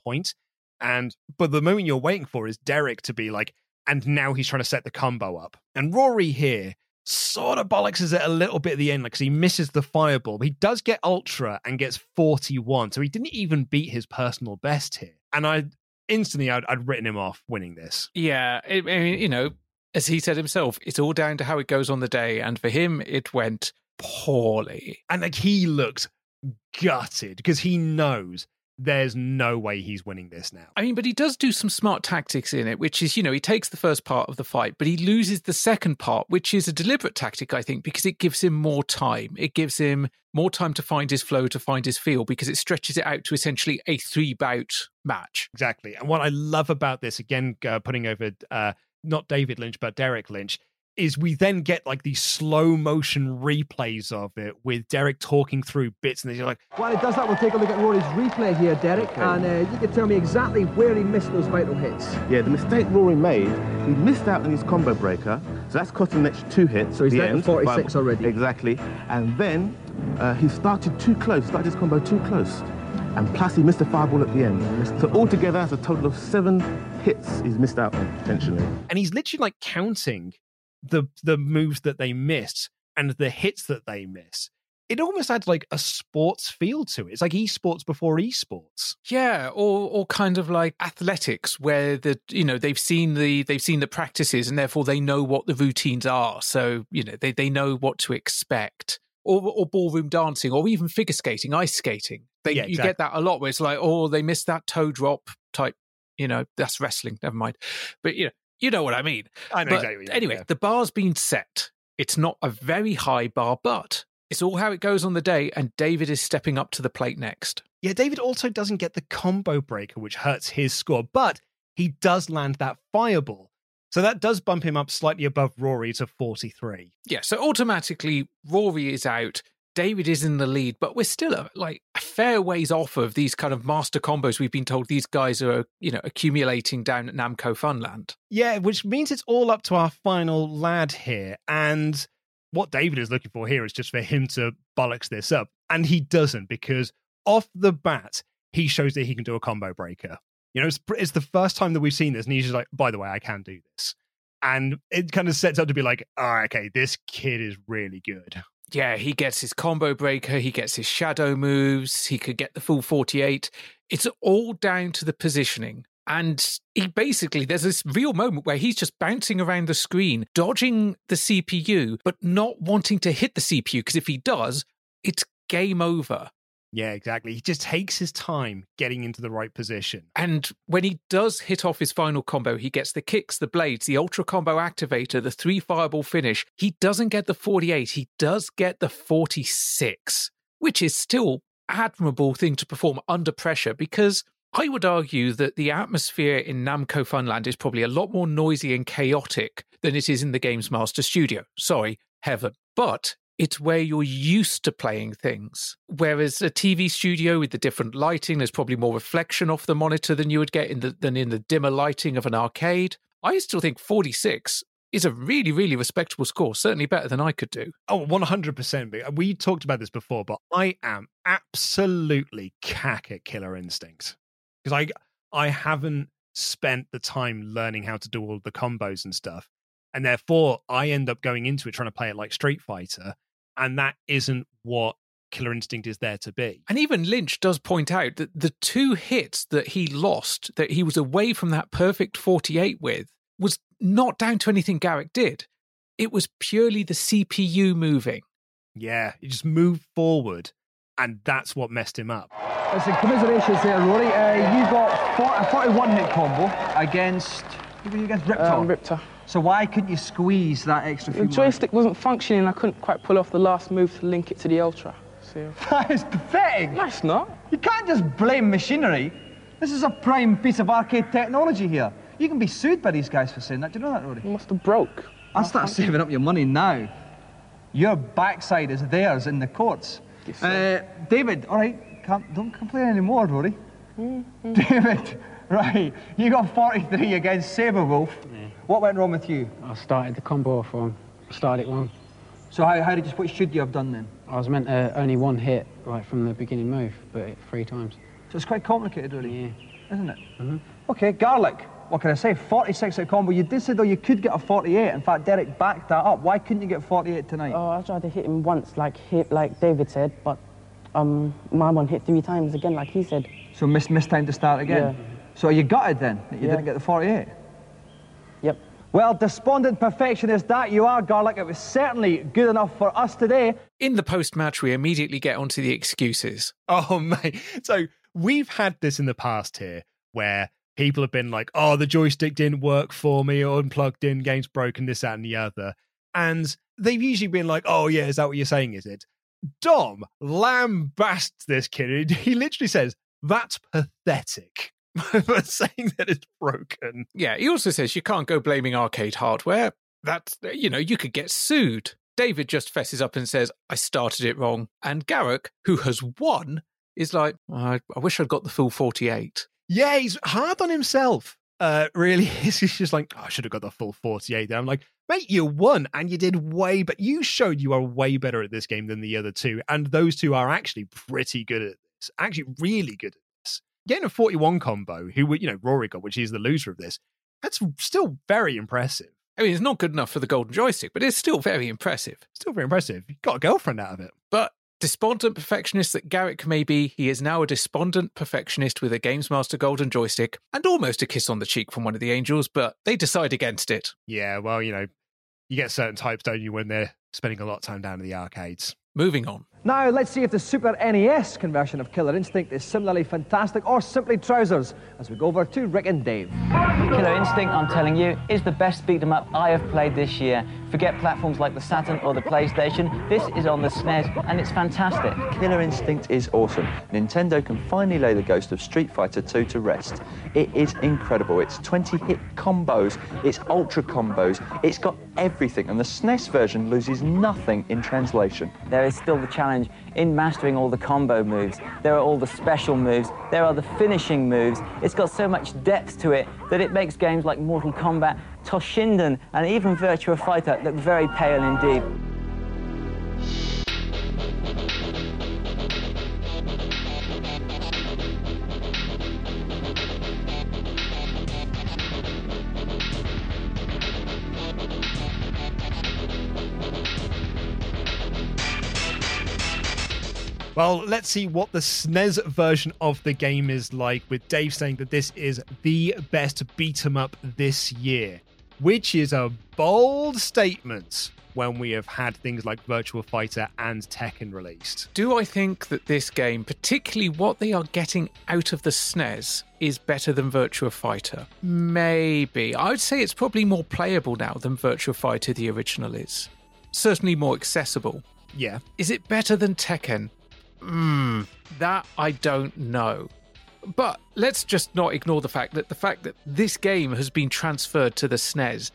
And but the moment you're waiting for is Derek to be like, and now he's trying to set the combo up. And Rory here sort of bollocks it a little bit at the end, like 'cause he misses the fireball. But he does get ultra and gets 41. So he didn't even beat his personal best here. And I instantly I'd, I'd written him off winning this. Yeah, I mean, you know, as he said himself, it's all down to how it goes on the day, and for him, it went poorly. And like he looked gutted because he knows there's no way he's winning this now. I mean, but he does do some smart tactics in it, which is, you know, he takes the first part of the fight, but he loses the second part, which is a deliberate tactic, I think, because it gives him more time. It gives him more time to find his flow, to find his feel, because it stretches it out to essentially a three bout match. Exactly. And what I love about this, again, uh, putting over uh, not David Lynch, but Derek Lynch, is we then get like these slow motion replays of it with Derek talking through bits, and they're like, While he does that, we'll take a look at Rory's replay here, Derek, Okay. and uh, you can tell me exactly where he missed those vital hits. Yeah, the mistake Rory made, he missed out on his combo breaker, so that's cost him an two hits. So he's at the down to end, 46 But- already. Exactly. And then uh, he started too close, started his combo too close. And plus he missed a fireball at the end. So altogether, that's a total of seven hits he's missed out on, potentially. and he's literally like counting the the moves that they miss and the hits that they miss, it almost adds like a sports feel to it. It's like esports before esports. Yeah, or or kind of like athletics, where the you know they've seen the they've seen the practices, and therefore they know what the routines are. So you know they they know what to expect. Or, or ballroom dancing, or even figure skating, ice skating. They, Yeah, You get that a lot, where it's like, oh, they missed that toe drop type. You know, that's wrestling. Never mind. But you know, you know what I mean. I know But exactly Anyway, yeah. the bar's been set. It's not a very high bar, but it's all how it goes on the day, and David is stepping up to the plate next. Yeah, David also doesn't get the combo breaker, which hurts his score, but he does land that fireball. So that does bump him up slightly above Rory to 43. Yeah, so automatically Rory is out. David is in the lead, but we're still a, like a fair ways off of these kind of master combos. We've been told these guys are, you know, accumulating down at Namco Funland. Yeah, which means it's all up to our final lad here. And what David is looking for here is just for him to bollocks this up. And he doesn't because off the bat, he shows that he can do a combo breaker. You know, it's, it's the first time that we've seen this. And he's just like, by the way, I can do this. And it kind of sets up to be like, oh, okay, this kid is really good. Yeah, he gets his combo breaker, he gets his shadow moves, he could get the full 48. It's all down to the positioning. And he basically, there's this real moment where he's just bouncing around the screen, dodging the CPU, but not wanting to hit the CPU, because if he does, it's game over. Yeah, exactly. He just takes his time getting into the right position. And when he does hit off his final combo, he gets the kicks, the blades, the ultra combo activator, the three fireball finish. He doesn't get the 48, he does get the 46, which is still admirable thing to perform under pressure because I would argue that the atmosphere in Namco Funland is probably a lot more noisy and chaotic than it is in the Games Master Studio. Sorry, heaven. But it's where you're used to playing things. Whereas a TV studio with the different lighting, there's probably more reflection off the monitor than you would get in the, than in the dimmer lighting of an arcade. I still think 46 is a really, really respectable score, certainly better than I could do. Oh, 100%. Uh, we talked about this before, but I am absolutely cack at Killer Instinct. Because I, I haven't spent the time learning how to do all the combos and stuff. And therefore, I end up going into it trying to play it like Street Fighter. And that isn't what Killer Instinct is there to be. And even Lynch does point out that the two hits that he lost, that he was away from that perfect 48 with, was not down to anything Garrick did. It was purely the CPU moving. Yeah, he just moved forward, and that's what messed him up. It's Listen, commiserations there, Rory. Uh, you got 40, a 41 hit combo against. Who were you against? Riptor. Um, Riptor. So why couldn't you squeeze that extra few The more? joystick wasn't functioning. I couldn't quite pull off the last move to link it to the Ultra. So That is pathetic. No, it's not. You can't just blame machinery. This is a prime piece of arcade technology here. You can be sued by these guys for saying that. Do you know that, Rory? You must have broke. I'll start saving up your money now. Your backside is theirs in the courts. Uh, David, all right, can't, don't complain anymore, Rory. David, right, you got 43 against Saber Sabrewulf. What went wrong with you? I started the combo off wrong. Started it wrong. So how, how did you, what should you have done then? I was meant to only one hit right from the beginning move, but three times. So it's quite complicated, really, Yeah. isn't it? hmm Okay, Garrick, what can I say? 46 at combo. You did say, though, you could get a 48. In fact, Derek backed that up. Why couldn't you get 48 tonight? Oh, I tried to hit him once, like hit, like David said, but um, my one hit three times again, like he said. So missed, missed time to start again? Yeah. So are you gutted then that you Yeah. didn't get the 48? Yep. Well, despondent perfectionist that you are, Garrick. It was certainly good enough for us today. In the post match, we immediately get onto the excuses. Oh, mate. So we've had this in the past here where people have been like, oh, the joystick didn't work for me, or unplugged in, game's broken, this, that, and the other. And they've usually been like, oh, yeah, is that what you're saying? Is it? Dom lambasts this kid. He literally says, that's pathetic. for saying that it's broken. Yeah, he also says you can't go blaming arcade hardware. That's, you know, you could get sued. David just fesses up and says, I started it wrong. And Garrick, who has won, is like, I, I wish I'd got the full 48. Yeah, he's hard on himself. Uh, really. He's just like, oh, I should have got the full 48 there. I'm like, mate, you won and you did way, but you showed you are way better at this game than the other two. And those two are actually pretty good at this, actually really good at. Getting a 41 combo, who, you know, Rory got, which is the loser of this, that's still very impressive. I mean, it's not good enough for the golden joystick, but it's still very impressive. Still very impressive. You got a girlfriend out of it. But despondent perfectionist that Garrick may be, he is now a despondent perfectionist with a Games Master golden joystick and almost a kiss on the cheek from one of the angels, but they decide against it. Yeah, well, you know, you get certain types, don't you, when they're spending a lot of time down in the arcades. Moving on. Now, let's see if the Super NES conversion of Killer Instinct is similarly fantastic or simply trousers as we go over to Rick and Dave. Killer Instinct, I'm telling you, is the best beat 'em up I have played this year. Forget platforms like the Saturn or the PlayStation. This is on the SNES, and it's fantastic. Killer Instinct is awesome. Nintendo can finally lay the ghost of Street Fighter 2 to rest. It is incredible. It's 20 hit combos, it's ultra combos, it's got everything, and the SNES version loses nothing in translation. There is still the challenge in mastering all the combo moves. There are all the special moves, there are the finishing moves. It's got so much depth to it that it makes games like Mortal Kombat, Toshinden, and even Virtua Fighter look very pale indeed. Well, let's see what the SNES version of the game is like, with Dave saying that this is the best beat 'em up this year, which is a bold statement when we have had things like Virtua Fighter and Tekken released. Do I think that this game, particularly what they are getting out of the SNES, is better than Virtua Fighter? Maybe. I would say it's probably more playable now than Virtua Fighter the original is. Certainly more accessible. Yeah. Is it better than Tekken? Hmm, that I don't know. But let's just not ignore the fact that the fact that this game has been transferred to the SNES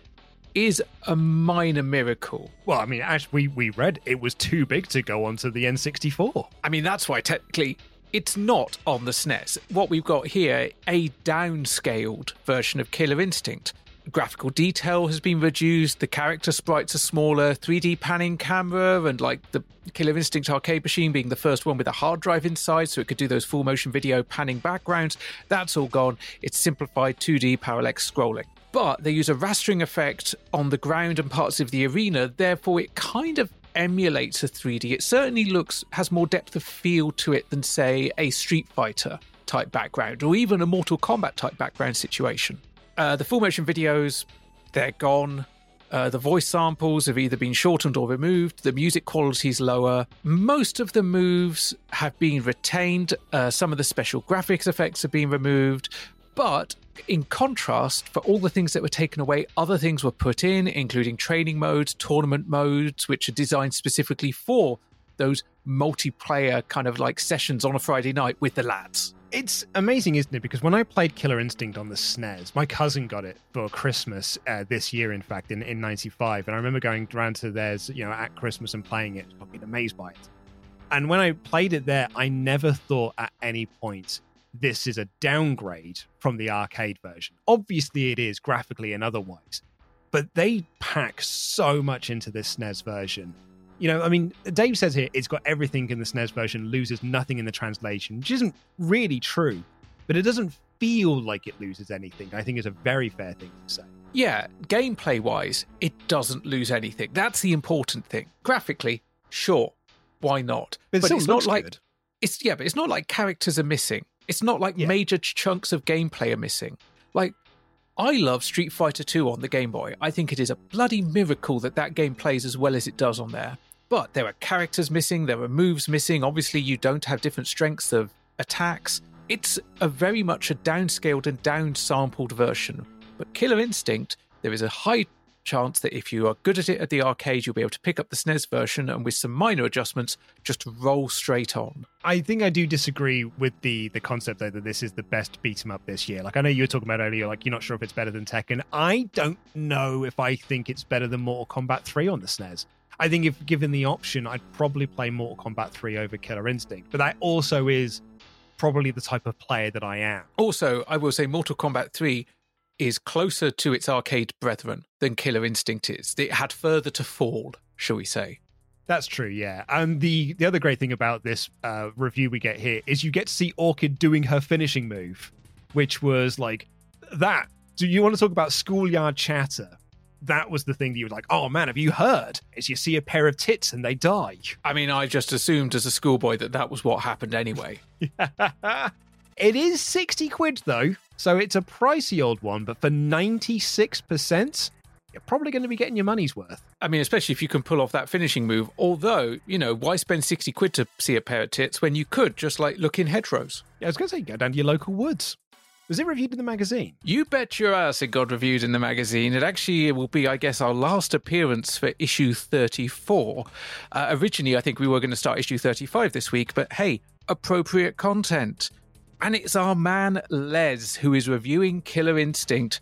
is a minor miracle. Well, I mean, as we, we read it was too big to go onto the N64. I mean, that's why technically it's not on the SNES. What we've got here, a downscaled version of Killer Instinct. Graphical detail has been reduced, the character sprites are smaller, 3D panning camera, and like the Killer Instinct arcade machine being the first one with a hard drive inside, so it could do those full motion video panning backgrounds. That's all gone. It's simplified 2D parallax scrolling. But they use a rastering effect on the ground and parts of the arena, therefore, it kind of emulates a 3D. It certainly looks, has more depth of field to it than, say, a Street Fighter type background or even a Mortal Kombat type background situation. Uh, the full motion videos, they're gone. Uh, the voice samples have either been shortened or removed. The music quality is lower. Most of the moves have been retained. Uh, some of the special graphics effects have been removed. But in contrast, for all the things that were taken away, other things were put in, including training modes, tournament modes, which are designed specifically for those multiplayer kind of like sessions on a Friday night with the lads. It's amazing, isn't it? Because when I played Killer Instinct on the SNES, my cousin got it for Christmas uh, this year, in fact, in, in 95. And I remember going around to theirs, you know, at Christmas and playing it, being amazed by it. And when I played it there, I never thought at any point this is a downgrade from the arcade version. Obviously, it is graphically and otherwise, but they pack so much into this SNES version. You know, I mean, Dave says here it's got everything in the SNES version, loses nothing in the translation, which isn't really true, but it doesn't feel like it loses anything. I think it's a very fair thing to say. Yeah, gameplay wise, it doesn't lose anything. That's the important thing. Graphically, sure, why not? But it it's not like good. it's yeah, but it's not like characters are missing. It's not like major ch- chunks of gameplay are missing. Like I love Street Fighter 2 on the Game Boy. I think it is a bloody miracle that that game plays as well as it does on there. But there are characters missing, there are moves missing. Obviously, you don't have different strengths of attacks. It's a very much a downscaled and downsampled version. But Killer Instinct, there is a high chance that if you are good at it at the arcade, you'll be able to pick up the SNES version and with some minor adjustments, just roll straight on. I think I do disagree with the the concept though that this is the best beat 'em up this year. Like I know you were talking about earlier, like you're not sure if it's better than Tekken. I don't know if I think it's better than Mortal Kombat 3 on the SNES. I think if given the option, I'd probably play Mortal Kombat 3 over Killer Instinct. But that also is probably the type of player that I am. Also, I will say Mortal Kombat 3 is closer to its arcade brethren than Killer Instinct is. It had further to fall, shall we say. That's true, yeah. And the the other great thing about this uh, review we get here is you get to see Orchid doing her finishing move, which was like that. Do you want to talk about schoolyard chatter? That was the thing that you were like, oh man, have you heard? Is you see a pair of tits and they die. I mean, I just assumed as a schoolboy that that was what happened anyway. It is 60 quid though, so it's a pricey old one, but for 96%, you're probably going to be getting your money's worth. I mean, especially if you can pull off that finishing move. Although, you know, why spend 60 quid to see a pair of tits when you could just like look in hedgerows? Yeah, I was going to say, go down to your local woods. Was it reviewed in the magazine? You bet your ass it got reviewed in the magazine. It actually will be, I guess, our last appearance for issue 34. Uh, originally, I think we were going to start issue 35 this week, but hey, appropriate content. And it's our man Les who is reviewing Killer Instinct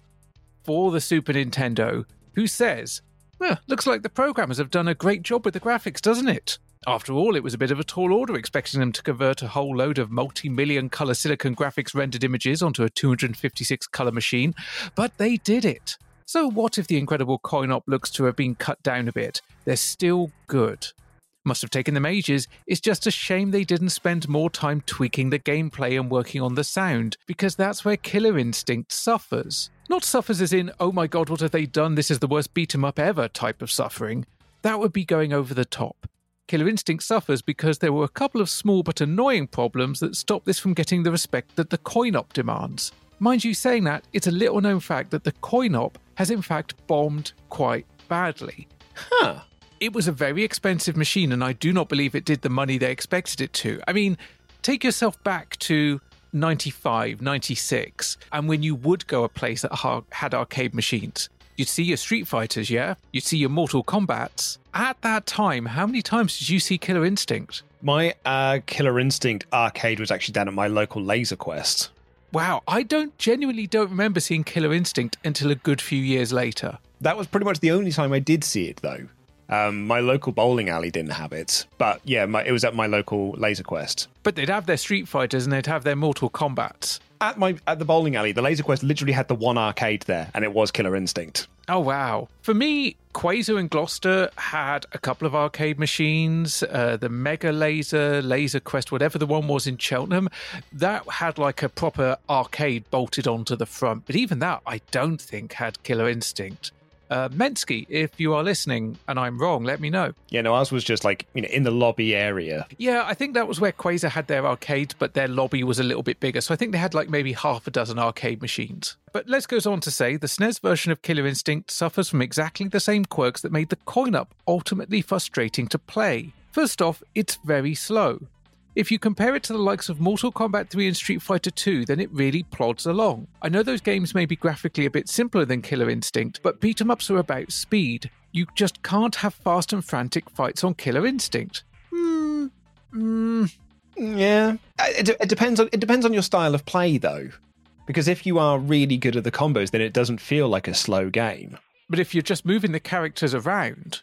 for the Super Nintendo, who says, well, looks like the programmers have done a great job with the graphics, doesn't it? After all, it was a bit of a tall order expecting them to convert a whole load of multi million color silicon graphics rendered images onto a 256 color machine, but they did it. So, what if the incredible coin op looks to have been cut down a bit? They're still good. Must have taken them ages. It's just a shame they didn't spend more time tweaking the gameplay and working on the sound, because that's where Killer Instinct suffers. Not suffers as in, oh my god, what have they done? This is the worst beat 'em up ever type of suffering. That would be going over the top. Killer Instinct suffers because there were a couple of small but annoying problems that stopped this from getting the respect that the coin op demands. Mind you, saying that, it's a little known fact that the coin op has in fact bombed quite badly. Huh. It was a very expensive machine, and I do not believe it did the money they expected it to. I mean, take yourself back to 95, 96, and when you would go a place that had arcade machines, you'd see your Street Fighters, yeah? You'd see your Mortal Kombats. At that time, how many times did you see Killer Instinct? My uh, Killer Instinct arcade was actually down at my local Laser Quest. Wow, I don't genuinely don't remember seeing Killer Instinct until a good few years later. That was pretty much the only time I did see it, though. Um, my local bowling alley didn't have it, but yeah, my, it was at my local Laser Quest. But they'd have their Street Fighters and they'd have their Mortal Kombats. At my at the bowling alley, the Laser Quest literally had the one arcade there, and it was Killer Instinct. Oh wow! For me, Quasar and Gloucester had a couple of arcade machines. Uh, the Mega Laser, Laser Quest, whatever the one was in Cheltenham, that had like a proper arcade bolted onto the front. But even that, I don't think had Killer Instinct. Uh, Mensky, if you are listening and I'm wrong, let me know. Yeah, no, ours was just like you know in the lobby area. Yeah, I think that was where Quasar had their arcade, but their lobby was a little bit bigger. So I think they had like maybe half a dozen arcade machines. But Les goes on to say the SNES version of Killer Instinct suffers from exactly the same quirks that made the coin op ultimately frustrating to play. First off, it's very slow. If you compare it to the likes of Mortal Kombat 3 and Street Fighter 2, then it really plods along. I know those games may be graphically a bit simpler than Killer Instinct, but beat 'em ups are about speed. You just can't have fast and frantic fights on Killer Instinct. Hmm. Hmm. Yeah, it, it depends on it depends on your style of play though, because if you are really good at the combos, then it doesn't feel like a slow game. But if you're just moving the characters around,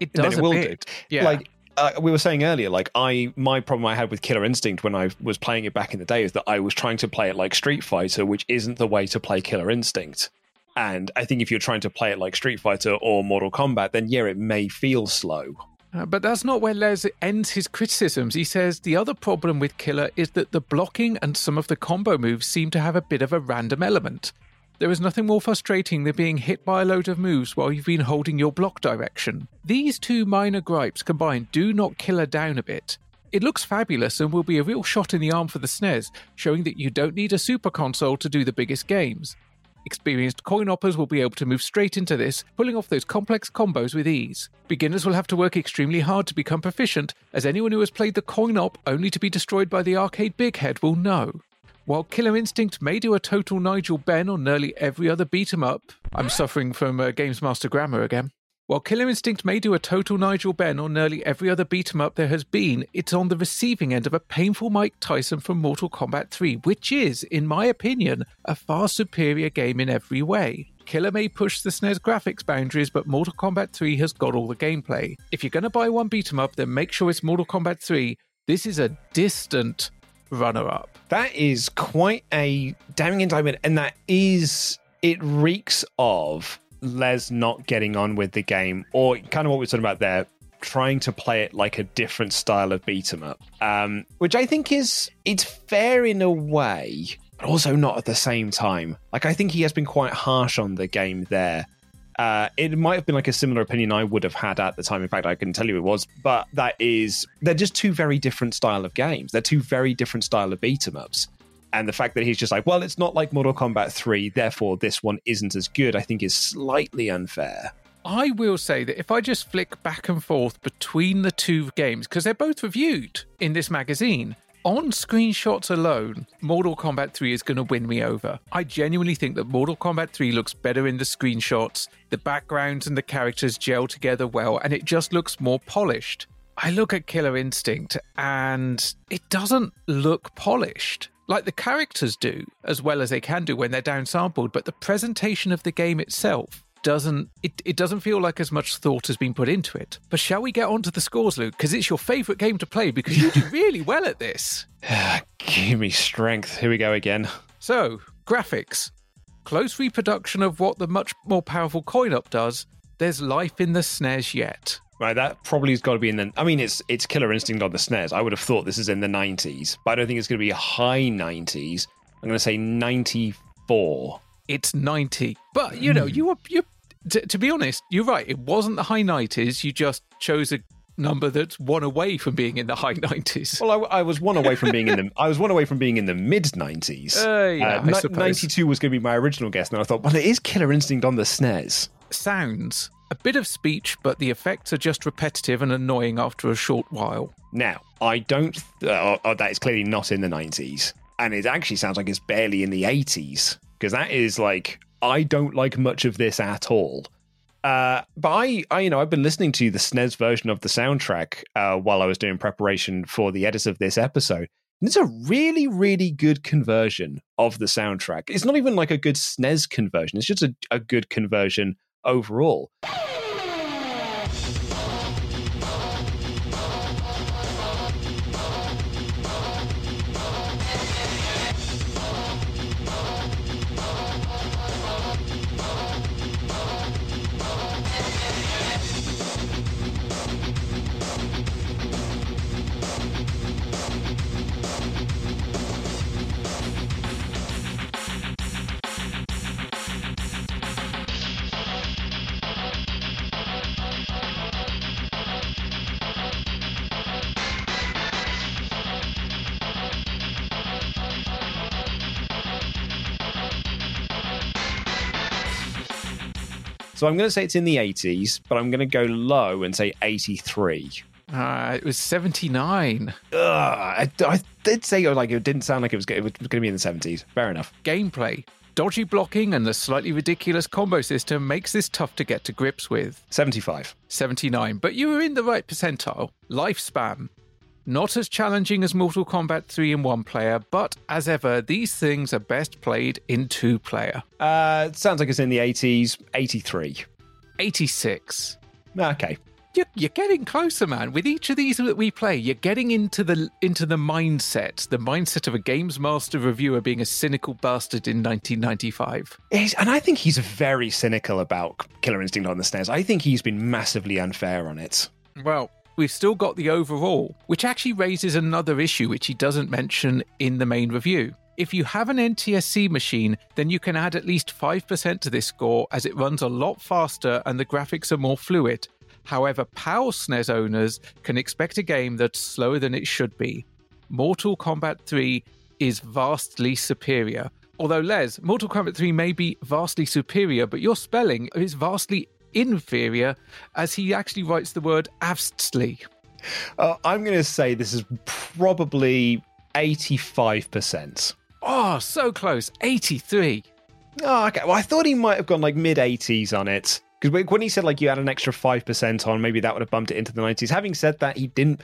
it does it a will bit. do. Yeah. Like uh, we were saying earlier, like I my problem I had with Killer Instinct when I was playing it back in the day is that I was trying to play it like Street Fighter, which isn't the way to play Killer Instinct. And I think if you're trying to play it like Street Fighter or Mortal Kombat, then yeah, it may feel slow. Uh, but that's not where Les ends his criticisms. He says the other problem with Killer is that the blocking and some of the combo moves seem to have a bit of a random element. There is nothing more frustrating than being hit by a load of moves while you've been holding your block direction. These two minor gripes combined do not kill Killer down a bit. It looks fabulous and will be a real shot in the arm for the SNES, showing that you don't need a super console to do the biggest games. Experienced coin oppers will be able to move straight into this, pulling off those complex combos with ease. Beginners will have to work extremely hard to become proficient, as anyone who has played the coin op only to be destroyed by the arcade big head will know. While Killer Instinct may do a total Nigel Benn on nearly every other beat 'em up, I'm suffering from uh, Games Master grammar again. While Killer Instinct may do a total Nigel Benn on nearly every other beat 'em up there has been, it's on the receiving end of a painful Mike Tyson from Mortal Kombat 3, which is, in my opinion, a far superior game in every way. Killer may push the SNES graphics boundaries, but Mortal Kombat 3 has got all the gameplay. If you're going to buy one beat 'em up, then make sure it's Mortal Kombat 3. This is a distant runner up. That is quite a damning indictment, and that is it reeks of Les not getting on with the game, or kind of what we we're talking about there, trying to play it like a different style of beat 'em up, um, which I think is it's fair in a way, but also not at the same time. Like I think he has been quite harsh on the game there. Uh, it might have been like a similar opinion I would have had at the time. In fact, I can tell you it was. But that is, they're just two very different style of games. They're two very different style of beat 'em ups. And the fact that he's just like, well, it's not like Mortal Kombat 3, therefore this one isn't as good, I think is slightly unfair. I will say that if I just flick back and forth between the two games, because they're both reviewed in this magazine, on screenshots alone, Mortal Kombat 3 is going to win me over. I genuinely think that Mortal Kombat 3 looks better in the screenshots. The backgrounds and the characters gel together well, and it just looks more polished. I look at Killer Instinct and it doesn't look polished. Like the characters do, as well as they can do when they're downsampled, but the presentation of the game itself doesn't it, it doesn't feel like as much thought has been put into it. But shall we get on to the scores, Luke? Because it's your favourite game to play because you do really well at this. Give me strength. Here we go again. So, graphics. Close reproduction of what the much more powerful coin op does. There's life in the SNES yet. Right, that probably has got to be in the. I mean, it's it's Killer Instinct on the SNES. I would have thought this is in the 90s, but I don't think it's going to be high 90s. I'm going to say 94. It's 90. But, you know, hmm. you were. You, to, to be honest, you're right. It wasn't the high 90s. You just chose a number that's one away from being in the high 90s. Well, I, I was one away from being in the. I was one away from being in the mid 90s. Uh, yeah, I ni- suppose. 92 was going to be my original guess, and I thought, well, it is Killer Instinct on the SNES. Sounds. A bit of speech, but the effects are just repetitive and annoying after a short while. Now, I don't. Uh, oh, that is clearly not in the 90s. And it actually sounds like it's barely in the 80s. Because that is like. I don't like much of this at all. Uh, but I, I, you know, I've been listening to the SNES version of the soundtrack uh, while I was doing preparation for the edit of this episode. And it's a really, really good conversion of the soundtrack. It's not even like a good SNES conversion. It's just a, a good conversion overall. So I'm going to say it's in the 80s, but I'm going to go low and say 83. Uh, it was 79. Ugh, I, I did say like it didn't sound like it was, it was going to be in the 70s. Fair enough. Gameplay. Dodgy blocking and the slightly ridiculous combo system makes this tough to get to grips with. 75. 79, but you were in the right percentile. Lifespan. Not as challenging as Mortal Kombat 3 in one player, but as ever, these things are best played in two player. Uh, it sounds like it's in the 80s. 83. 86. Okay. You're, you're getting closer, man. With each of these that we play, you're getting into the into the mindset, the mindset of a games master reviewer being a cynical bastard in 1995. He's, and I think he's very cynical about Killer Instinct on the SNES. I think he's been massively unfair on it. Well, we've still got the overall, which actually raises another issue which he doesn't mention in the main review. If you have an NTSC machine, then you can add at least 5% to this score as it runs a lot faster and the graphics are more fluid. However, PAL SNES owners can expect a game that's slower than it should be. Mortal Kombat 3 is vastly superior. Although, Les, Mortal Kombat 3 may be vastly superior, but your spelling is vastly inferior as he actually writes the word avstly. Uh, I'm going to say this is probably 85%. Oh, so close. 83. Oh, okay. Well, I thought he might have gone like mid 80s on it. Because when he said like you had an extra 5% on, maybe that would have bumped it into the 90s. Having said that, he didn't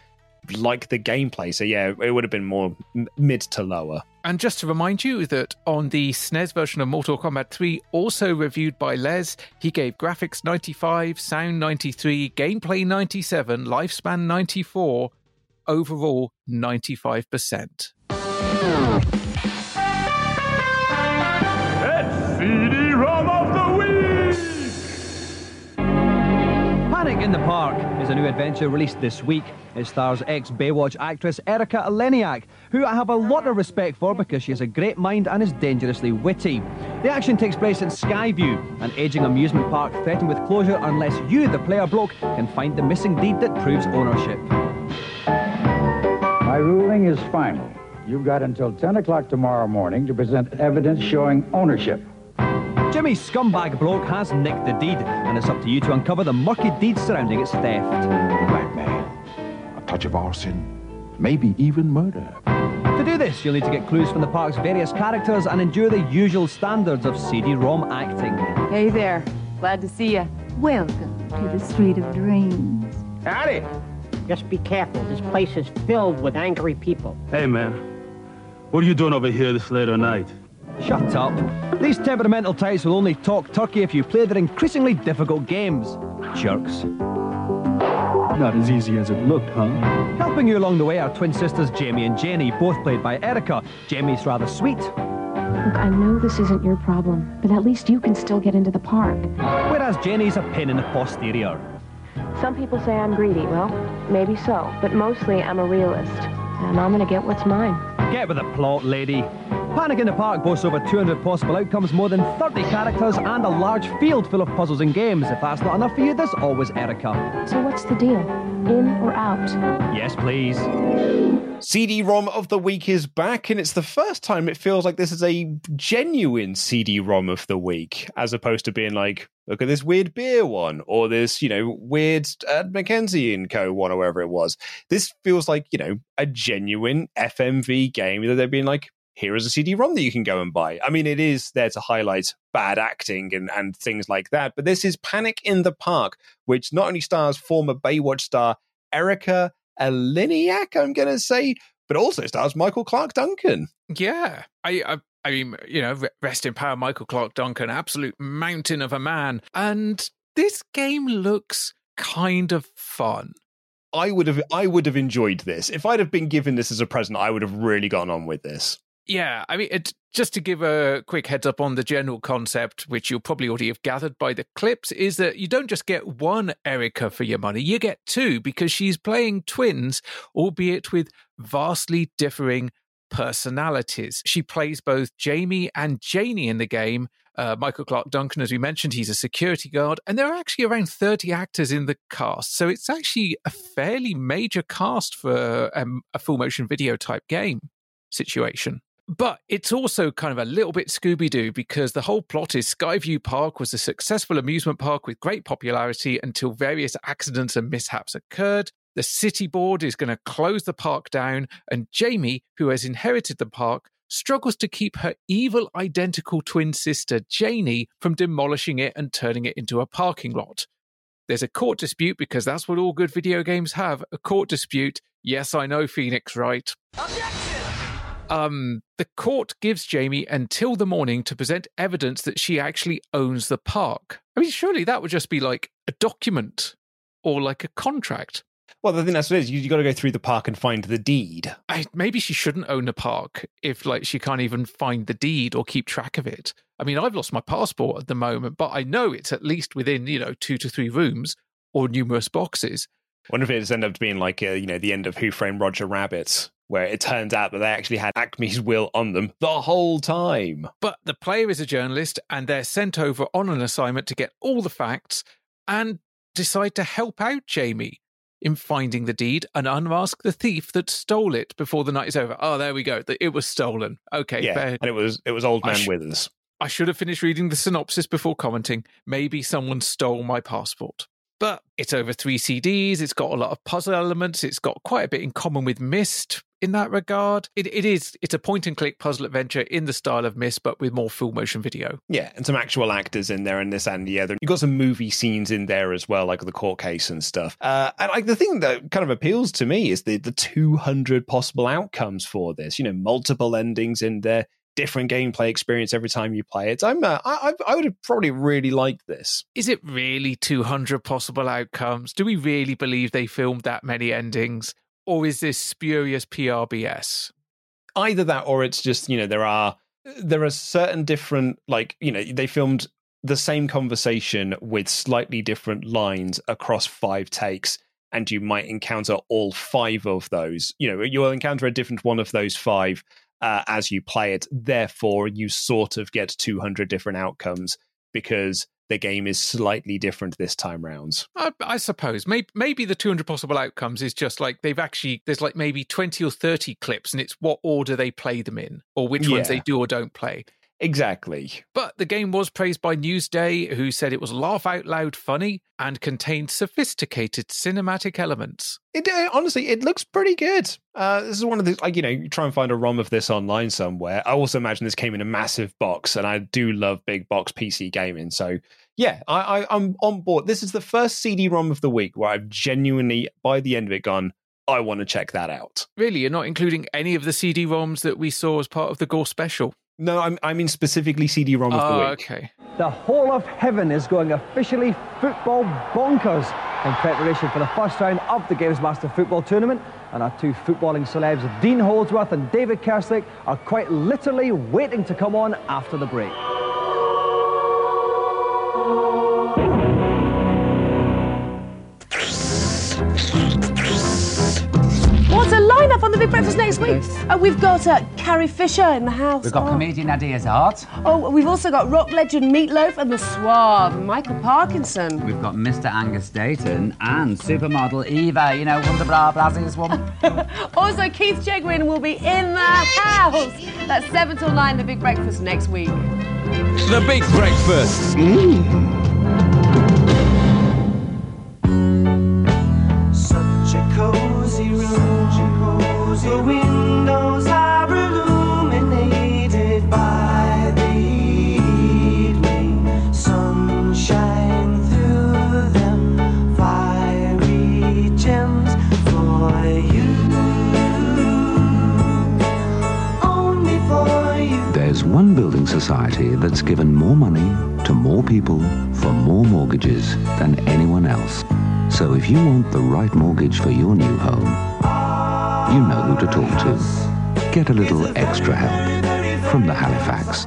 like the gameplay. So yeah, it would have been more mid to lower. And just to remind you that on the SNES version of Mortal Kombat 3, also reviewed by Les, he gave graphics 95, sound 93, gameplay 97, lifespan 94, overall 95%. In the Park is a new adventure released this week. It stars ex Baywatch actress Erica Eleniak, who I have a lot of respect for because she has a great mind and is dangerously witty. The action takes place in Skyview, an aging amusement park threatened with closure unless you, the player bloke, can find the missing deed that proves ownership. My ruling is final. You've got until 10 o'clock tomorrow morning to present evidence showing ownership. Jimmy Scumbag Bloke has nicked the deed, and it's up to you to uncover the murky deeds surrounding its theft. Blackmail, a touch of arson, maybe even murder. To do this, you'll need to get clues from the park's various characters and endure the usual standards of CD-ROM acting. Hey there. Glad to see you. Welcome to the Street of Dreams. Howdy. Just be careful. This place is filled with angry people. Hey, man. What are you doing over here this late at night? Shut up. These temperamental types will only talk turkey if you play their increasingly difficult games. Jerks. Not as easy as it looked, huh? Helping you along the way are twin sisters Jamie and Jenny, both played by Erica. Jamie's rather sweet. Look, I know this isn't your problem, but at least you can still get into the park. Whereas Jenny's a pin in the posterior. Some people say I'm greedy. Well, maybe so, but mostly I'm a realist. And I'm gonna get what's mine. Get with the plot, lady. Panic in the Park boasts over 200 possible outcomes, more than 30 characters, and a large field full of puzzles and games. If that's not enough for you, there's always Erika. So what's the deal? In or out? Yes, please. CD-ROM of the week is back, and it's the first time it feels like this is a genuine CD-ROM of the week, as opposed to being like, look at this weird beer one, or this, you know, weird Ed Mackenzie and Co. one, or whatever it was. This feels like, you know, a genuine FMV game that they've been like, here is a CD-ROM that you can go and buy. I mean, it is there to highlight bad acting and, and things like that, but this is Panic in the Park, which not only stars former Baywatch star Erika Eleniak, I'm going to say, but also stars Michael Clarke Duncan. Yeah, I, I, I mean, you know, rest in power, Michael Clarke Duncan, absolute mountain of a man, and this game looks kind of fun. I would have, I would have enjoyed this if I'd have been given this as a present. I would have really gone on with this. Yeah, I mean, it, just to give a quick heads up on the general concept, which you'll probably already have gathered by the clips, is that you don't just get one Erika for your money, you get two because she's playing twins, albeit with vastly differing personalities. She plays both Jamie and Janie in the game. Uh, Michael Clarke Duncan, as we mentioned, he's a security guard, and there are actually around 30 actors in the cast. So it's actually a fairly major cast for um, a full motion video type game situation. But it's also kind of a little bit Scooby Doo because the whole plot is Skyview Park was a successful amusement park with great popularity until various accidents and mishaps occurred. The city board is going to close the park down, and Jamie, who has inherited the park, struggles to keep her evil identical twin sister, Janie, from demolishing it and turning it into a parking lot. There's a court dispute because that's what all good video games have a court dispute. Yes, I know, Phoenix, right? Um, the court gives Jamie until the morning to present evidence that she actually owns the park. I mean, surely that would just be like a document or like a contract. Well, I think that's what it is. You, you got to go through the park and find the deed. I, maybe she shouldn't own the park if, like, she can't even find the deed or keep track of it. I mean, I've lost my passport at the moment, but I know it's at least within, you know, two to three rooms or numerous boxes. wonder if it's ended up being like, uh, you know, the end of Who Framed Roger Rabbit, where it turns out that they actually had Acme's will on them the whole time. But the player is a journalist and they're sent over on an assignment to get all the facts and decide to help out Jamie in finding the deed and unmask the thief that stole it before the night is over. Oh, there we go. It was stolen. Okay, yeah, fair. and it was it was Old Man sh- Withers. I should have finished reading the synopsis before commenting. Maybe someone stole my passport. But it's over three CDs. It's got a lot of puzzle elements. It's got quite a bit in common with Myst in that regard. It, it is. It's a point and click puzzle adventure in the style of Myst, but with more full motion video. Yeah, and some actual actors in there in this and the other. You've got some movie scenes in there as well, like the court case and stuff. Uh, and like the thing that kind of appeals to me is the the 200 possible outcomes for this. You know, multiple endings in there, different gameplay experience every time you play it. I'm uh, I I would have probably really liked this. Is it really 200 possible outcomes? Do we really believe they filmed that many endings? Or is this spurious PRBS? Either that or it's just, you know, there are there are certain different like, you know, they filmed the same conversation with slightly different lines across five takes and you might encounter all five of those you know you'll encounter a different one of those five uh, as you play it therefore you sort of get 200 different outcomes because the game is slightly different this time round. I, I suppose maybe, maybe the 200 possible outcomes is just like they've actually there's like maybe 20 or 30 clips and it's what order they play them in or which ones they do or don't play. Exactly. But the game was praised by Newsday, who said it was laugh out loud funny and contained sophisticated cinematic elements. It uh, honestly, it looks pretty good. Uh, this is one of the like you know, you try and find a ROM of this online somewhere. I also imagine this came in a massive box, and I do love big box PC gaming. So yeah, I, I I'm on board. This is the first CD-ROM of the week where I've genuinely, by the end of it, gone. I want to check that out. Really, you're not including any of the CD ROMs that we saw as part of the Gore special. No, I'm, I mean specifically CD-ROM of the Oh, week. okay. The whole of heaven is going officially football bonkers in preparation for the first round of the Games Master Football Tournament. And our two footballing celebs, Dean Holdsworth and David Kerslake, are quite literally waiting to come on after the break. A lineup on the Big Breakfast next week? Uh, we've got uh, Carrie Fisher in the house. We've got oh. comedian Nadia Zard. Oh, we've also got rock legend Meatloaf and the suave Michael Parkinson. We've got Mr. Angus Deayton and supermodel Eva, you know, Wonder Bra Braziers woman. Also, Keith Chegwin will be in the house. That's 7 till 9, the Big Breakfast next week. The Big Breakfast. Such One building society that's given more money to more people for more mortgages than anyone else. So if you want the right mortgage for your new home, you know who to talk to. Get a little extra help from the Halifax.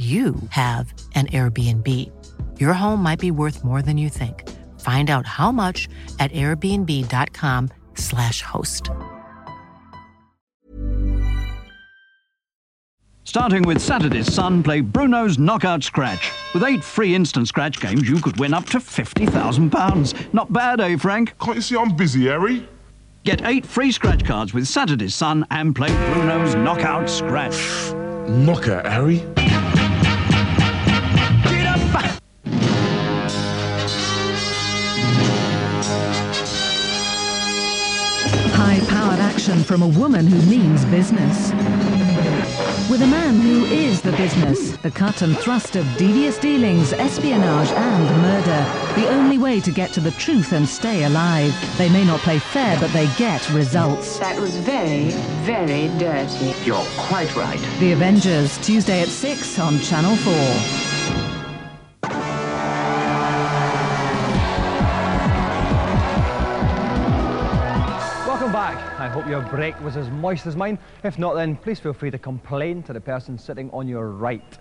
you have an Airbnb. Your home might be worth more than you think. Find out how much at airbnb.com/slash host. Starting with Saturday's Sun, play Bruno's Knockout Scratch. With eight free instant scratch games, you could win up to £50,000. Not bad, eh, Frank? Can't you see I'm busy, Harry? Get eight free scratch cards with Saturday's Sun and play Bruno's Knockout Scratch. Knockout, Harry? High action from a woman who means business. With a man who is the business, the cut and thrust of devious dealings, espionage, and murder. The only way to get to the truth and stay alive. They may not play fair, but they get results. That was very, very dirty. You're quite right. The Avengers, Tuesday at 6 on Channel 4. Welcome back. I hope your break was as moist as mine. If not, then please feel free to complain to the person sitting on your right.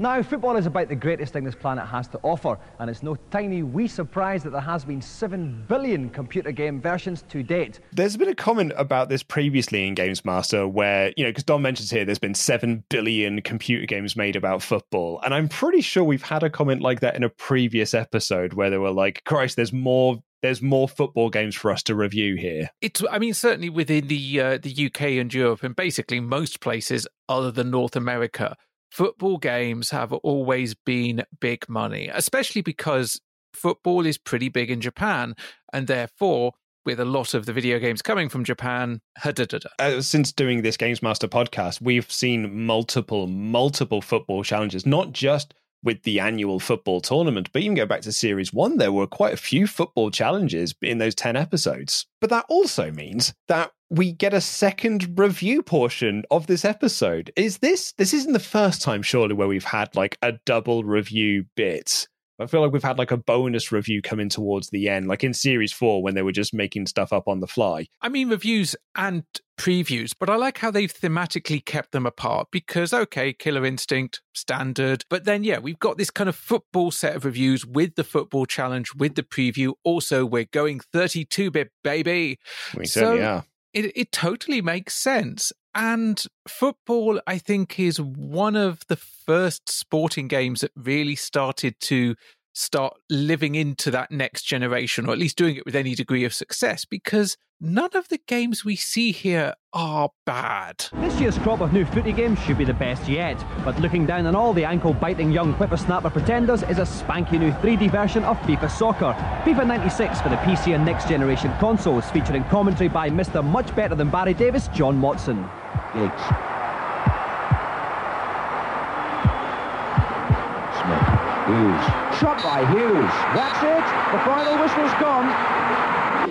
Now, football is about the greatest thing this planet has to offer, and it's no tiny wee surprise that there has been 7 billion computer game versions to date. There's been a comment about this previously in Games Master where, you know, because Don mentions here there's been 7 billion computer games made about football. And I'm pretty sure we've had a comment like that in a previous episode where they were like, Christ, there's more. There's more football games for us to review here. It's, I mean, certainly within the uh, the UK and Europe, and basically most places other than North America, football games have always been big money, especially because football is pretty big in Japan, and therefore, with a lot of the video games coming from Japan. Uh, since doing this Games Master podcast, we've seen multiple, multiple football challenges, not just with the annual football tournament, but even go back to Series 1, there were quite a few football challenges in those 10 episodes. But that also means that we get a second review portion of this episode. Is this, this isn't the first time, surely, where we've had like a double review bit. I feel like we've had like a bonus review coming towards the end, like in series four when they were just making stuff up on the fly. I mean, reviews and previews, but I like how they've thematically kept them apart because, okay, Killer Instinct, standard. But then, yeah, we've got this kind of football set of reviews with the football challenge, with the preview. Also, we're going 32 bit, baby. We certainly are. It, it totally makes sense. And football, I think, is one of the first sporting games that really started to start living into that next generation, or at least doing it with any degree of success, because none of the games we see here are bad. This year's crop of new footy games should be the best yet, but looking down on all the ankle-biting young whippersnapper pretenders is a spanky new 3D version of FIFA Soccer. FIFA 96 for the PC and next generation consoles, featuring commentary by Mr. Much Better Than Barry Davies, John Motson. Giggs. Hughes. Shot by Hughes. That's it. The final whistle's gone.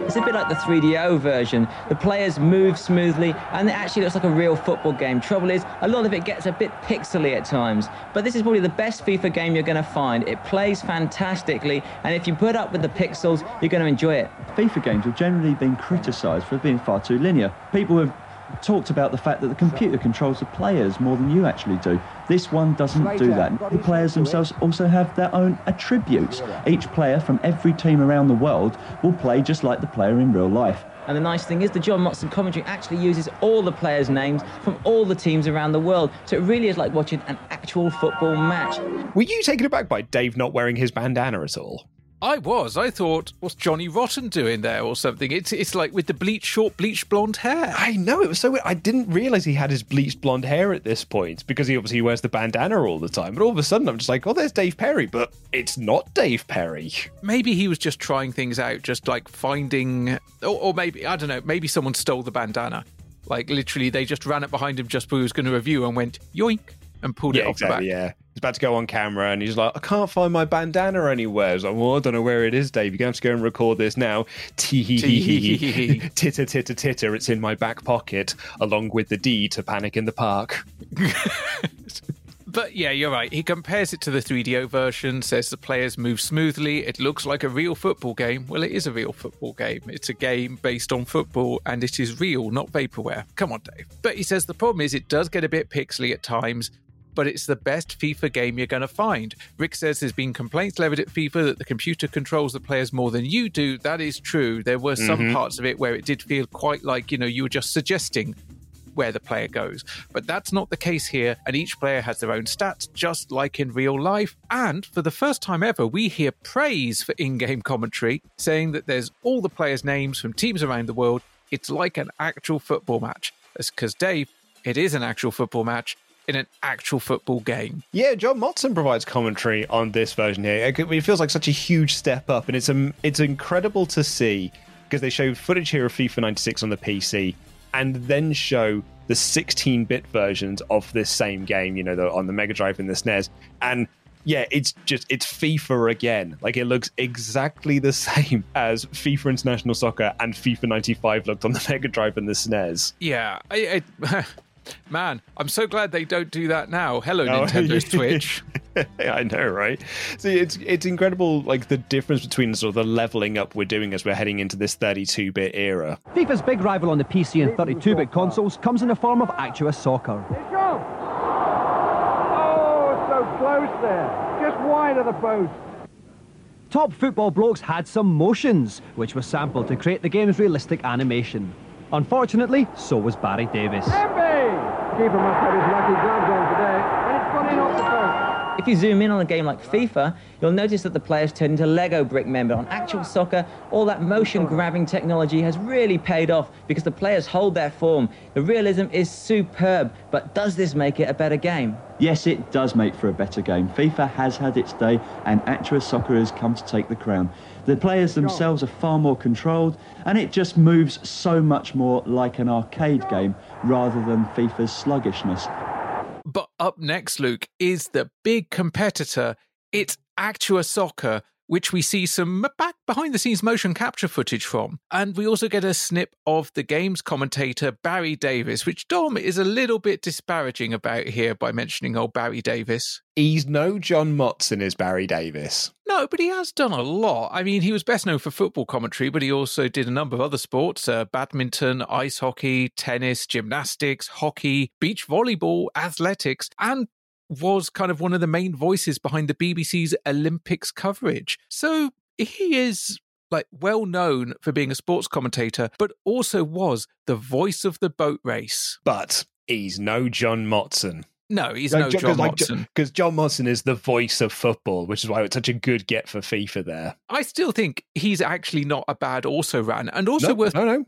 It's a bit like the 3DO version. The players move smoothly and it actually looks like a real football game. Trouble is, a lot of it gets a bit pixely at times. But this is probably the best FIFA game you're going to find. It plays fantastically, and if you put up with the pixels, you're going to enjoy it. FIFA games have generally been criticised for being far too linear. People have talked about the fact that the computer controls the players more than you actually do. This one doesn't do that. The players themselves also have their own attributes. Each player from every team around the world will play just like the player in real life. And the nice thing is the John Motson commentary actually uses all the players' names from all the teams around the world. So it really is like watching an actual football match. Were you taken aback by Dave not wearing his bandana at all? I was. I thought, what's Johnny Rotten doing there or something? It's it's like with the bleach short, bleached blonde hair. I know it was so weird. I didn't realize he had his bleached blonde hair at this point because he obviously wears the bandana all the time. But all of a sudden, I'm just like, oh, there's Dave Perry, but it's not Dave Perry. Maybe he was just trying things out, just like finding, or, or maybe I don't know. Maybe someone stole the bandana. Like literally, they just ran it behind him just before he was going to review and went yoink and pulled yeah, it off exactly, the back. Yeah, he's about to go on camera and he's like, I can't find my bandana anywhere. I was like, well, I don't know where it is, Dave. You're going to have to go and record this now. Tee hee hee hee. Titter titter titter. It's in my back pocket, along with the D to Panic in the Park. But yeah, you're right. He compares it to the 3DO version, says the players move smoothly. It looks like a real football game. Well, it is a real football game. It's a game based on football and it is real, not vaporware. Come on, Dave. But he says the problem is it does get a bit pixely at times, but it's the best FIFA game you're going to find. Rick says there's been complaints levied at FIFA that the computer controls the players more than you do. That is true. There were some Mhm. parts of it where it did feel quite like, you know, you were just suggesting where the player goes. But that's not the case here, and each player has their own stats, just like in real life. And for the first time ever, we hear praise for in game commentary, saying that there's all the players' names from teams around the world. It's like an actual football match. Because, Dave, it is an actual football match in an actual football game. Yeah, John Motson provides commentary on this version here. It feels like such a huge step up, and it's um, it's incredible to see because they show footage here of FIFA 96 on the PC, and then show the 16-bit versions of this same game, you know, the, on the Mega Drive and the SNES, and yeah, it's just it's FIFA again. Like it looks exactly the same as FIFA International Soccer and FIFA 95 looked on the Mega Drive and the SNES. Yeah, I, I, man, I'm so glad they don't do that now. Hello, oh, Nintendo Switch. I know, right? So it's it's incredible, like the difference between sort of the leveling up we're doing as we're heading into this 32-bit era. FIFA's big rival on the PC and 32-bit consoles comes in the form of Actua Soccer. Oh, so close there, just wide of the post. Top football blokes had some motions, which were sampled to create the game's realistic animation. Unfortunately, so was Barry Davies. Keeper must have his lucky gloves on today, and it's gone in off the post. If you zoom in on a game like FIFA, you'll notice that the players turn into Lego brick men. On Actua Soccer, all that motion grabbing technology has really paid off because the players hold their form. The realism is superb, but does this make it a better game? Yes, it does make for a better game. FIFA has had its day, and Actua Soccer has come to take the crown. The players themselves are far more controlled, and it just moves so much more like an arcade game rather than FIFA's sluggishness. But up next, Luke, is the big competitor. It's Actua Soccer, which we see some back behind the scenes motion capture footage from. And we also get a snip of the game's commentator, Barry Davies, which Dom is a little bit disparaging about here by mentioning old Barry Davies. He's no John Motson, is Barry Davies. No, but he has done a lot. I mean, he was best known for football commentary, but he also did a number of other sports uh, badminton, ice hockey, tennis, gymnastics, hockey, beach volleyball, athletics, and was kind of one of the main voices behind the BBC's Olympics coverage. So he is like well known for being a sports commentator, but also was the voice of the boat race. But he's no John Motson. No, he's no, no John, John Motson. Because John Motson is the voice of football, which is why it's such a good get for FIFA there. I still think he's actually not a bad also ran. And also no, worth no, no.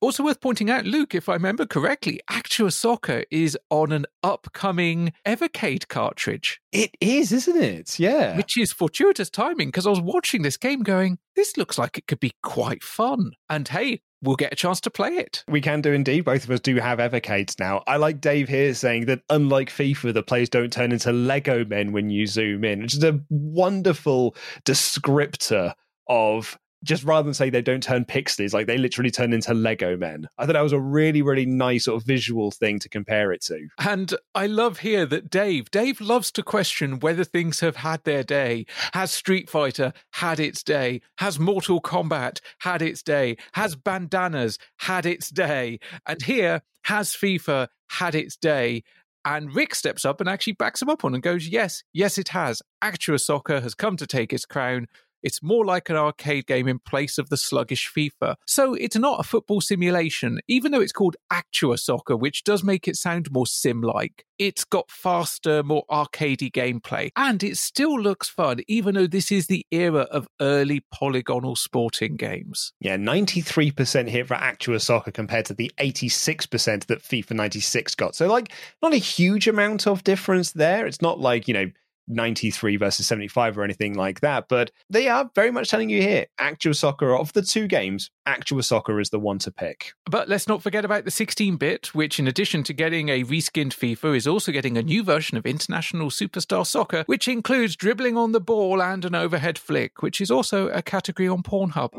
Also worth pointing out, Luke, if I remember correctly, Actua Soccer is on an upcoming Evercade cartridge. It is, isn't it? Yeah. Which is fortuitous timing because I was watching this game going, this looks like it could be quite fun. And hey, we'll get a chance to play it. We can do indeed. Both of us do have Evercades now. I like Dave here saying that unlike FIFA, the players don't turn into Lego men when you zoom in, which is a wonderful descriptor of just rather than say they don't turn pixels, like they literally turn into Lego men. I thought that was a really, really nice sort of visual thing to compare it to. And I love here that Dave, Dave loves to question whether things have had their day. Has Street Fighter had its day? Has Mortal Kombat had its day? Has Bandanas had its day? And here, has FIFA had its day? And Rick steps up and actually backs him up on and goes, Yes, yes, it has. Actua Soccer has come to take its crown. It's more like an arcade game in place of the sluggish FIFA. So it's not a football simulation, even though it's called Actua Soccer, which does make it sound more sim like. It's got faster, more arcadey gameplay, and it still looks fun, even though this is the era of early polygonal sporting games. Yeah, 93% hit for Actua Soccer compared to the 86% that FIFA 96 got. So, like, not a huge amount of difference there. It's not like, you know, 93 versus 75 or anything like that. But they are very much telling you here Actua Soccer of the two games, Actua Soccer is the one to pick. But let's not forget about the 16 bit, which, in addition to getting a reskinned FIFA, is also getting a new version of International Superstar Soccer, which includes dribbling on the ball and an overhead flick, which is also a category on Pornhub.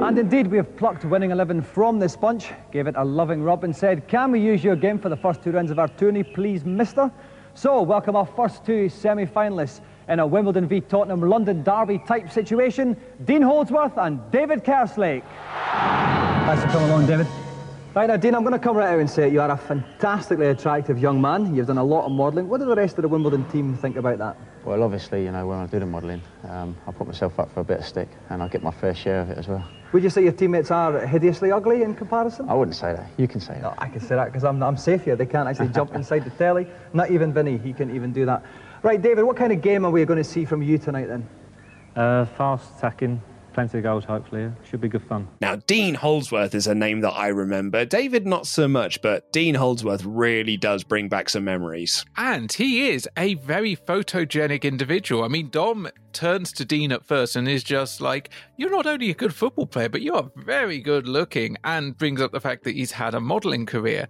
And indeed, we have plucked winning 11 from this bunch, gave it a loving rub, and said, Can we use your game for the first two rounds of our tourney, please, mister? So, welcome our first two semi finalists in a Wimbledon v Tottenham London Derby type situation Dean Holdsworth and David Kerslake. Thanks for coming along, David. Right now, Dean, I'm going to come right out and say it. You are a fantastically attractive young man. You've done a lot of modelling. What do the rest of the Wimbledon team think about that? Well, obviously, you know, when I do the modelling, um, I put myself up for a bit of stick and I get my fair share of it as well. Would you say your teammates are hideously ugly in comparison? I wouldn't say that. You can say that. No, I can say that because I'm, I'm safe here. They can't actually jump inside the telly. Not even Vinny. He can even do that. Right, David, what kind of game are we going to see from you tonight then? Uh, fast attacking, plenty of goals, hopefully. Yeah. Should be good fun. Now, Dean Holdsworth is a name that I remember. David, not so much, but Dean Holdsworth really does bring back some memories. And he is a very photogenic individual. I mean, Dom turns to Dean at first and is just like, You're not only a good football player, but you are very good looking, and brings up the fact that he's had a modelling career.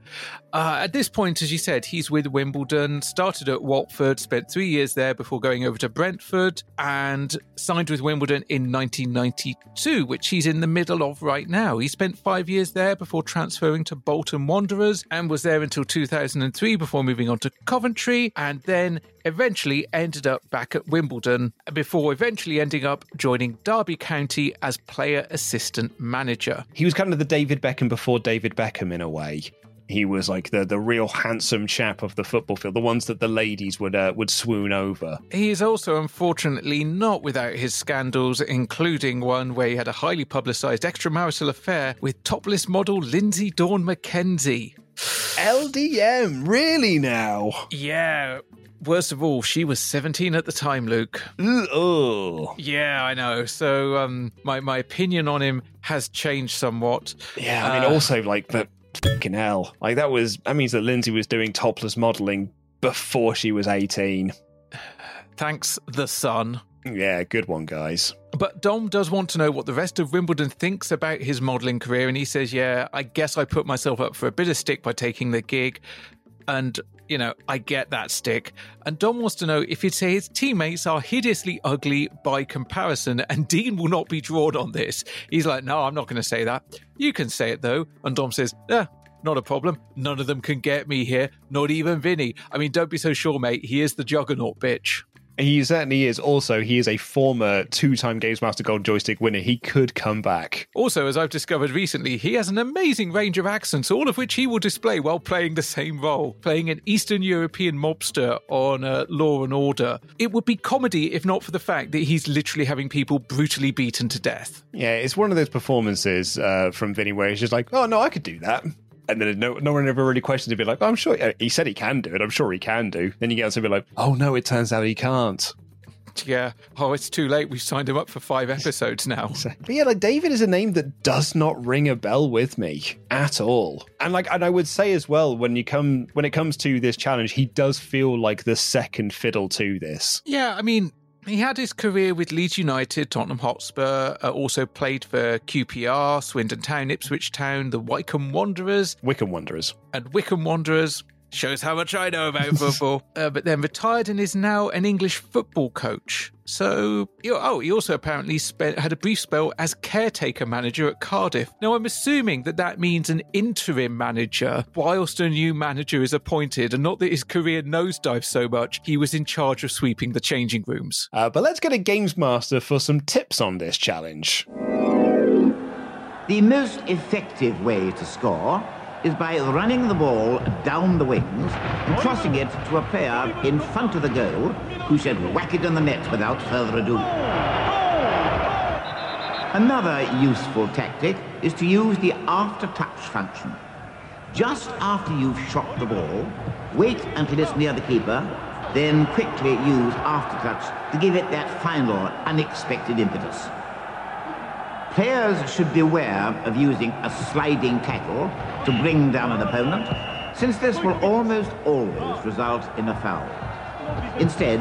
Uh, at this point, as you said, he's with Wimbledon, started at Watford, spent three years there before going over to Brentford, and signed with Wimbledon in 1992, which he's in the middle of right now. He spent five years there before transferring to Bolton Wanderers and was there until 2003 before moving on to Coventry, and then eventually ended up back at Wimbledon before eventually ending up joining Derby County as player assistant manager. He was kind of the David Beckham before David Beckham in a way. He was like the the real handsome chap of the football field, the ones that the ladies would uh, would swoon over. He is also unfortunately not without his scandals, including one where he had a highly publicised extramarital affair with topless model Lindsay Dawn McKenzie. LDM, really now? Yeah. Worst of all, she was 17 at the time, Luke. Oh. Yeah, I know. So um, my, my opinion on him has changed somewhat. Yeah, I mean, Uh, also like the fucking hell, like that was that means that Lindsay was doing topless modelling before she was eighteen. Thanks, the sun. Yeah, good one, guys. But Dom does want to know what the rest of Wimbledon thinks about his modelling career, and he says, Yeah, I guess I put myself up for a bit of stick by taking the gig. And, you know, I get that stick. And Dom wants to know if he'd say his teammates are hideously ugly by comparison, and Dean will not be drawn on this. He's like, No, I'm not going to say that. You can say it, though. And Dom says, Yeah, not a problem. None of them can get me here, not even Vinny. I mean, don't be so sure, mate. He is the juggernaut, bitch. He certainly is. Also, he is a former two-time Games Master Gold Joystick winner. He could come back. Also, as I've discovered recently, he has an amazing range of accents, all of which he will display while playing the same role, playing an Eastern European mobster on uh, Law and Order. It would be comedy if not for the fact that he's literally having people brutally beaten to death. Yeah, it's one of those performances uh, from Vinny where he's just like, "Oh no, I could do that." And then no, no one ever really questions it. Be like, oh, "I'm sure he said he can do it. I'm sure he can do." Then you get to be like, "Oh no, it turns out he can't." Yeah. Oh, it's too late. We've signed him up for five episodes now. But yeah, like David is a name that does not ring a bell with me at all. And like, and I would say as well, when you come when it comes to this challenge, he does feel like the second fiddle to this. Yeah, I mean, he had his career with Leeds United, Tottenham Hotspur, uh, also played for QPR, Swindon Town, Ipswich Town, the Wycombe Wanderers, Wickham Wanderers. and Wickham Wanderers. Shows how much I know about football. uh, but then retired and is now an English football coach. So, you- oh, he also apparently spent, had a brief spell as caretaker manager at Cardiff. Now, I'm assuming that that means an interim manager whilst a new manager is appointed, and not that his career nosedives so much. He was in charge of sweeping the changing rooms. Uh, but let's get a Games Master for some tips on this challenge. The most effective way to score is by running the ball down the wings and crossing it to a player in front of the goal who should whack it in the net without further ado. Another useful tactic is to use the after-touch function. Just after you've shot the ball, wait until it's near the keeper, then quickly use after-touch to give it that final unexpected impetus. Players should beware of using a sliding tackle to bring down an opponent, since this will almost always result in a foul. Instead,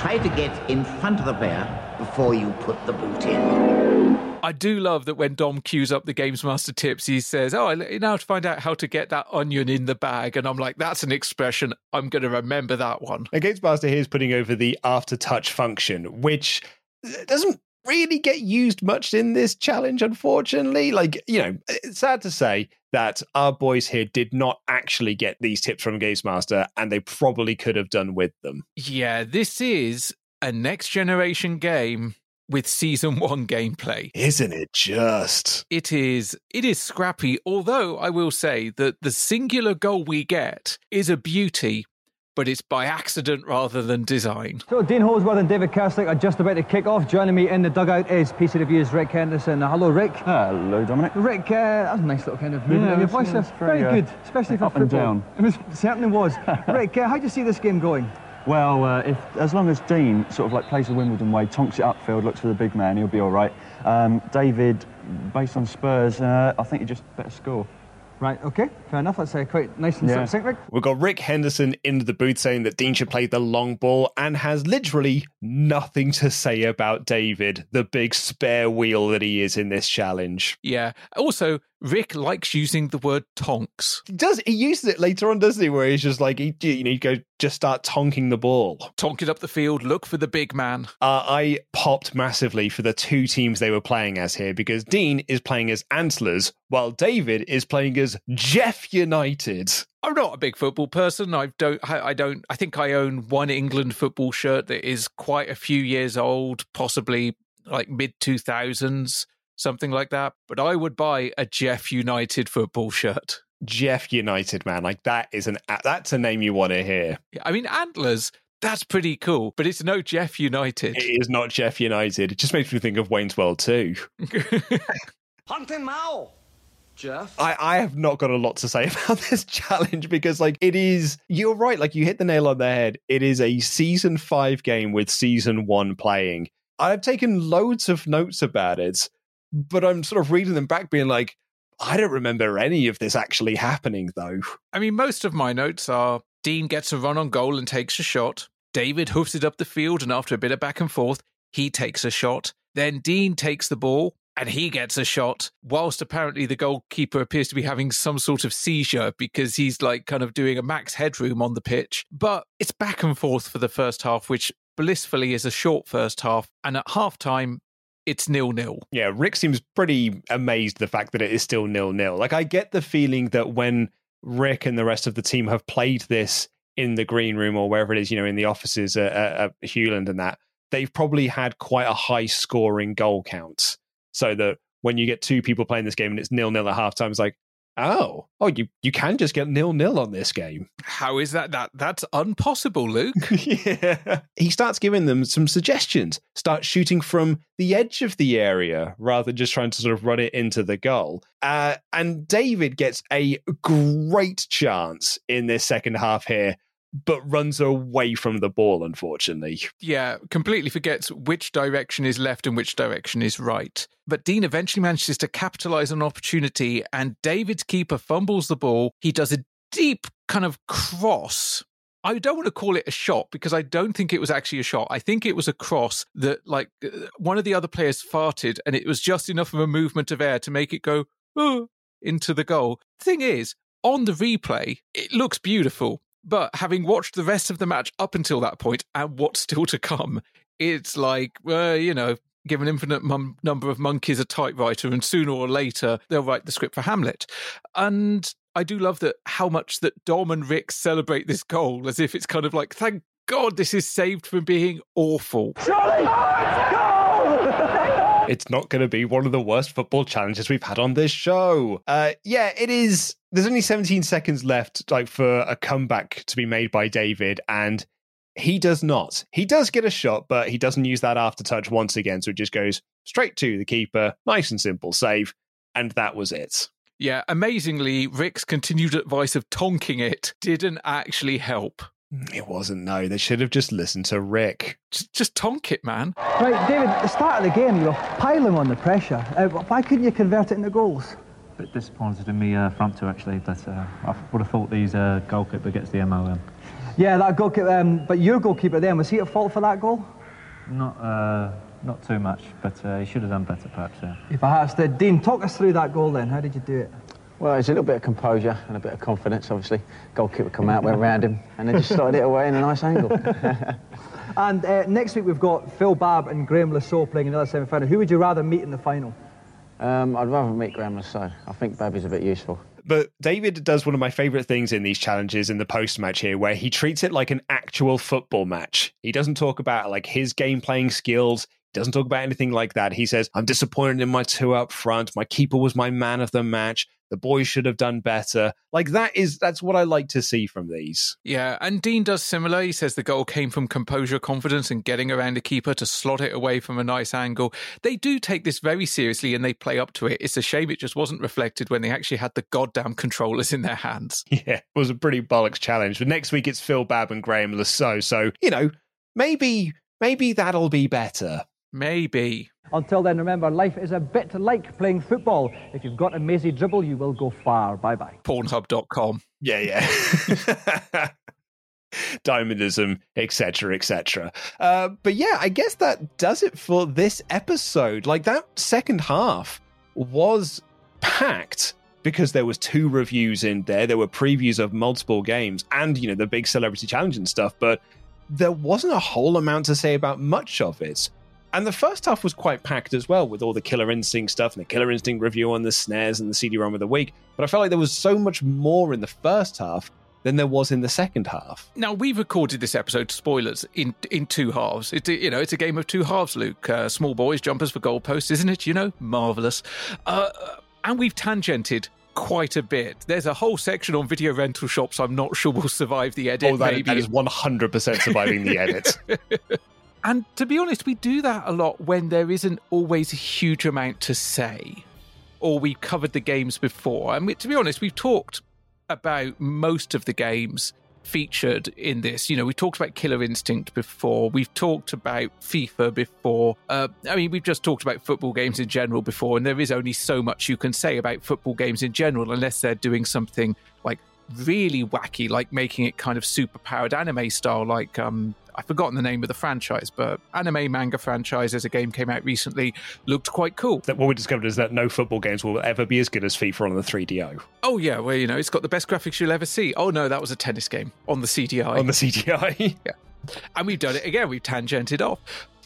try to get in front of the player before you put the boot in. I do love that when Dom cues up the Games Master tips, he says, Oh, I let you now to find out how to get that onion in the bag. And I'm like, That's an expression. I'm going to remember that one. A Games Master here is putting over the after touch function, which uh, doesn't really get used much in this challenge, unfortunately. Like, you know, it's sad to say that our boys here did not actually get these tips from Games Master, and they probably could have done with them. Yeah, this is a next generation game with season one gameplay. Isn't it just? It is it is scrappy, although I will say that the singular goal we get is a beauty, but it's by accident rather than design. So Dean Holdsworth and David Kerslake are just about to kick off. Joining me in the dugout is PC Review's Rick Henderson. Hello, Rick. Hello, Dominic. Rick, uh, that was a nice little kind of movement Yeah, your it's- voice. yeah, there. very, very uh, good, especially for up and football. down. It was, certainly was. Rick, uh, how do you see this game going? Well, uh, if as long as Dean sort of like plays the Wimbledon way, tonks it upfield, looks for the big man, he'll be all right. Um, David, based on Spurs, uh, I think he just better score. Right, okay, fair enough. That's uh, quite nice and Yeah. succinct. Rick. We've got Rick Henderson in the booth saying that Dean should play the long ball and has literally nothing to say about David, the big spare wheel that he is in this challenge. Yeah. Also, Rick likes using the word tonks. He does he uses it later on, doesn't he? Where he's just like he you know, he go just start tonking the ball. Tonk it up the field, look for the big man. Uh, I popped massively for the two teams they were playing as here because Dean is playing as Antlers while David is playing as Jeff United. I'm not a big football person. I don't. I I don't. I think I own one England football shirt that is quite a few years old, possibly like mid two thousands, something like that. But I would buy a Jeff United football shirt. Jeff United, man, like that is an that's a name you want to hear. I mean, antlers. That's pretty cool, but it's no Jeff United. It is not Jeff United. It just makes me think of Wayne's World too. Hunting Mao. Jeff. I, I have not got a lot to say about this challenge because, like, it is, you're right, like, you hit the nail on the head. It is a season five game with season one playing. I've taken loads of notes about it, but I'm sort of reading them back, being like, I don't remember any of this actually happening, though. I mean, most of my notes are Dean gets a run on goal and takes a shot. David hoofs it up the field, and after a bit of back and forth, he takes a shot. Then Dean takes the ball and he gets a shot, whilst apparently the goalkeeper appears to be having some sort of seizure because he's like kind of doing a max headroom on the pitch. But it's back and forth for the first half, which blissfully is a short first half. And at half time, it's nil nil. Yeah, Rick seems pretty amazed the fact that it is still nil nil. Like I get the feeling that when Rick and the rest of the team have played this in the green room or wherever it is, you know, in the offices at, at, Hewland and that, they've probably had quite a high scoring goal count. So that when you get two people playing this game and it's nil nil at halftime, it's like, oh, oh, you you can just get nil nil on this game. How is that? That that's impossible, Luke. yeah. He starts giving them some suggestions. Start shooting from the edge of the area rather than just trying to sort of run it into the goal. Uh, and David gets a great chance in this second half here, but runs away from the ball, unfortunately. Yeah, completely forgets which direction is left and which direction is right. But Dean eventually manages to capitalize on an opportunity, and David's keeper fumbles the ball. He does a deep kind of cross. I don't want to call it a shot because I don't think it was actually a shot. I think it was a cross that, like, uh, one of the other players farted, and it was just enough of a movement of air to make it go "Oh," into the goal. Thing is, on the replay, it looks beautiful. But having watched the rest of the match up until that point and what's still to come, it's like, you know, give an infinite number of monkeys a typewriter, and sooner or later they'll write the script for Hamlet. And I do love that how much that Dom and Rick celebrate this goal as if it's kind of like, thank God this is saved from being awful. Go! it's not going to be one of the worst football challenges we've had on this show. Uh, yeah, it is. There's only 17 seconds left, like for a comeback to be made by David, and he does not. He does get a shot, but he doesn't use that after touch once again, so it just goes straight to the keeper, nice and simple save, and that was it. Yeah, amazingly, Rick's continued advice of tonking it didn't actually help. It wasn't. No, they should have just listened to Rick. Just, just tonk it, man. Right, David, at the start of the game, you were piling on the pressure. Uh, why couldn't you convert it into goals? A bit disappointed in me uh, front two actually, but uh, I would have thought these uh, goalkeeper gets the MOM. Yeah, that goalkeeper. Um, but your goalkeeper then was he at fault for that goal? Not uh, not too much, but uh, he should have done better perhaps. Yeah. If perhaps did. Dean, talk us through that goal then. How did you do it? Well, it's a little bit of composure and a bit of confidence, obviously. Goalkeeper come out, went round him, and then just slotted it away in a nice angle. And uh, next week we've got Phil Babb and Graeme Le Saux playing another semi-final. Who would you rather meet in the final? um, I'd rather meet Graeme Le Saux. I think Babby's a bit useful. But David does one of my favorite things in these challenges in the post match here, where he treats it like an actual football match. He doesn't talk about like his game playing skills. He doesn't talk about anything like that. He says, I'm disappointed in my two up front. My keeper was my man of the match. The boys should have done better. Like that is that's what I like to see from these. Yeah, and Dean does similar. He says the goal came from composure, confidence, and getting around a keeper to slot it away from a nice angle. They do take this very seriously and they play up to it. It's a shame it just wasn't reflected when they actually had the goddamn controllers in their hands. Yeah, it was a pretty bollocks challenge. But next week it's Phil Babb and Graeme Le Saux. So, you know, maybe maybe that'll be better. Maybe. Until then, remember, life is a bit like playing football. If you've got a mazy dribble, you will go far. Bye bye. Pornhub.com. Yeah, yeah. Diamondism, etc., etc. Uh, but yeah, I guess that does it for this episode. Like that second half was packed because there was two reviews in there. There were previews of multiple games and you know the big celebrity challenge and stuff. But there wasn't a whole amount to say about much of it. And the first half was quite packed as well, with all the Killer Instinct stuff and the Killer Instinct review on the SNES and the CD-ROM of the week. But I felt like there was so much more in the first half than there was in the second half. Now we've recorded this episode, spoilers, in in two halves. It's you know it's a game of two halves, Luke. Uh, small boys, jumpers for goalposts, isn't it? You know, marvelous. Uh, and we've tangented quite a bit. There's a whole section on video rental shops. I'm not sure will survive the edit. Oh, that, maybe that is 100% surviving the edit. And to be honest, we do that a lot when there isn't always a huge amount to say, or we've covered the games before. And to be honest, we've talked about most of the games featured in this. You know, we talked about Killer Instinct before. We've talked about FIFA before. Uh, I mean, we've just talked about football games in general before, and there is only so much you can say about football games in general unless they're doing something like really wacky, like making it kind of super powered anime style, like um, I've forgotten the name of the franchise, but anime manga franchise as a game came out recently looked quite cool. That what we discovered is that no football games will ever be as good as FIFA on the 3DO. Oh yeah, well you know it's got the best graphics you'll ever see. Oh no, that was a tennis game on the CDI. On the CDI, yeah. And we've done it again. We've tangented off.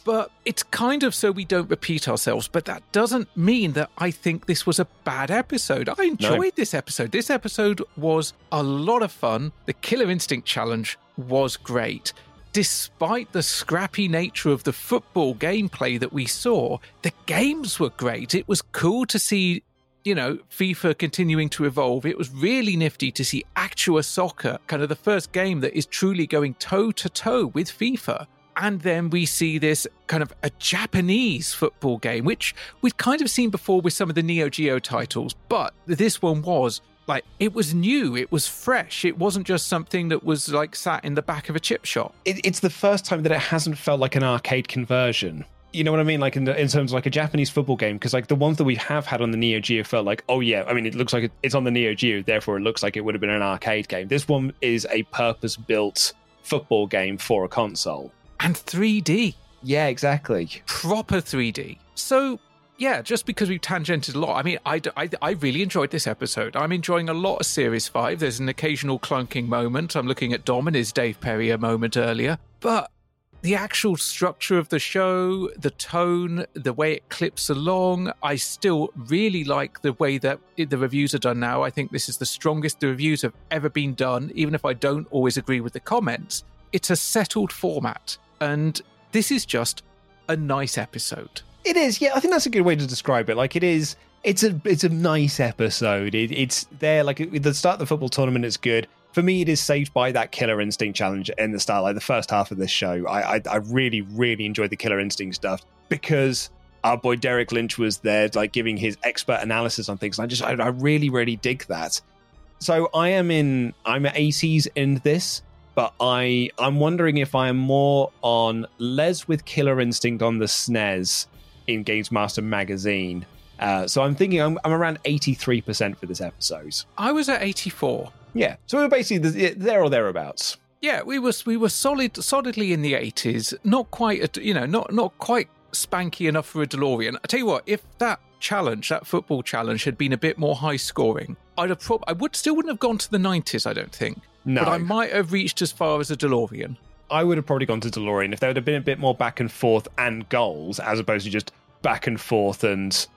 But it's kind of so we don't repeat ourselves. But that doesn't mean that I think this was a bad episode. I enjoyed No. this episode. This episode was a lot of fun. The Killer Instinct Challenge was great. Despite the scrappy nature of the football gameplay that we saw, the games were great. It was cool to see you know, FIFA continuing to evolve. It was really nifty to see Actua Soccer, kind of the first game that is truly going toe to toe with FIFA. And then we see this kind of a Japanese football game, which we've kind of seen before with some of the Neo Geo titles, but this one was like it was new, it was fresh, it wasn't just something that was like sat in the back of a chip shop. It, it's the first time that it hasn't felt like an arcade conversion. You know what I mean? Like in, the, in terms of like a Japanese football game, because like the ones that we have had on the Neo Geo felt like, oh yeah, I mean, it looks like it, it's on the Neo Geo, therefore it looks like it would have been an arcade game. This one is a purpose built football game for a console. And 3D. Yeah, exactly. Proper 3D. So, yeah, just because we've tangented a lot, I mean, I, I, I really enjoyed this episode. I'm enjoying a lot of Series 5. There's an occasional clunking moment. I'm looking at Dom and his Dave Perry a moment earlier. But the actual structure of the show, the tone, the way it clips along, I still really like the way that the reviews are done now. I think this is the strongest the reviews have ever been done, even if I don't always agree with the comments. It's a settled format, and this is just a nice episode. It is, yeah. I think that's a good way to describe it. Like it is, it's a it's a nice episode. It, it's there. Like the start of the football tournament is good. For me, it is saved by that Killer Instinct challenge in the start. Like the first half of this show, I I, I really really enjoyed the Killer Instinct stuff because our boy Derek Lynch was there, like giving his expert analysis on things. And I just I, I really really dig that. So I am in I'm at 80s in this, but I I'm wondering if I am more on Les with Killer Instinct on the SNES in Games Master magazine. Uh, so I'm thinking I'm, I'm around 83% for this episode. I was at 84. Yeah, so we're basically there or thereabouts. Yeah, we were we were solid solidly in the 80s. Not quite, you know, not not quite spanky enough for a DeLorean. I tell you what, if that challenge, that football challenge, had been a bit more high scoring, I'd have prob- I would still wouldn't have gone to the 90s. I don't think. No. but I might have reached as far as a DeLorean. I would have probably gone to DeLorean if there would have been a bit more back and forth and goals as opposed to just back and forth and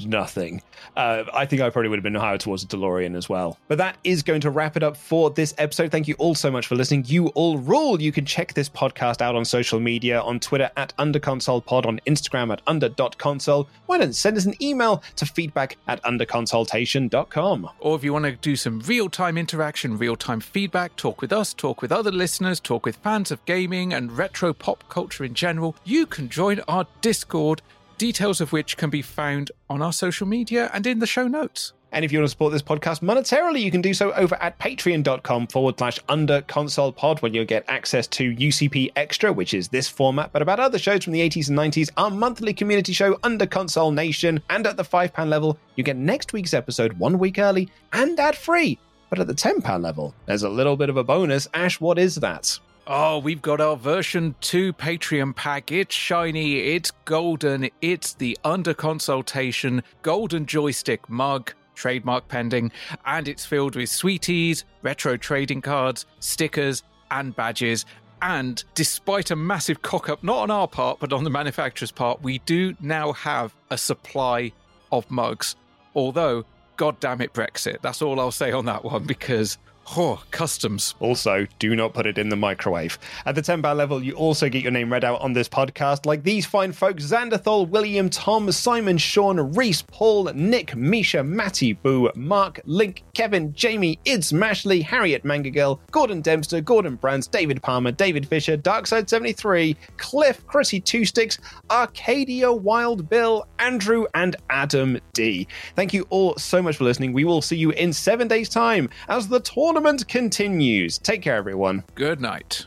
nothing. Uh, I think I probably would have been higher towards a DeLorean as well. But that is going to wrap it up for this episode. Thank you all so much for listening. You all rule. You can check this podcast out on social media on Twitter at UnderConsolePod, on Instagram at under.console. Why don't send us an email to feedback at underconsultation.com. Or if you want to do some real time interaction, real time feedback, talk with us, talk with other listeners, talk with fans of gaming and retro pop culture in general, you can join our Discord, details of which can be found on our social media and in the show notes. And if you want to support this podcast monetarily, you can do so over at patreon.com forward slash under console pod, where you'll get access to UCP Extra, which is this format, but about other shows from the 80s and 90s, our monthly community show, Under Console Nation. And at the £5 level, you get next week's episode one week early and ad free. But at the £10 level, there's a little bit of a bonus. Ash, what is that? Oh, we've got our version 2 Patreon pack. It's shiny, it's golden, it's the under consultation golden joystick mug, trademark pending, and it's filled with sweeties, retro trading cards, stickers, and badges. And despite a massive cock up, not on our part, but on the manufacturer's part, we do now have a supply of mugs. Although, god damn it, Brexit. That's all I'll say on that one because Oh, customs. Also, do not put it in the microwave. At the 10 bar level, you also get your name read out on this podcast, like these fine folks Xanderthal, William, Tom, Simon, Sean, Reese, Paul, Nick, Misha, Matty, Boo, Mark, Link, Kevin, Jamie, Ids, Mashley, Harriet Mangagirl, Gordon Dempster, Gordon Brands, David Palmer, David Fisher, Darkside73, Cliff, Chrissy Two Sticks, Arcadia, Wild Bill, Andrew, and Adam D. Thank you all so much for listening. We will see you in seven days' time as the tournament continues. Take care, everyone. Good night.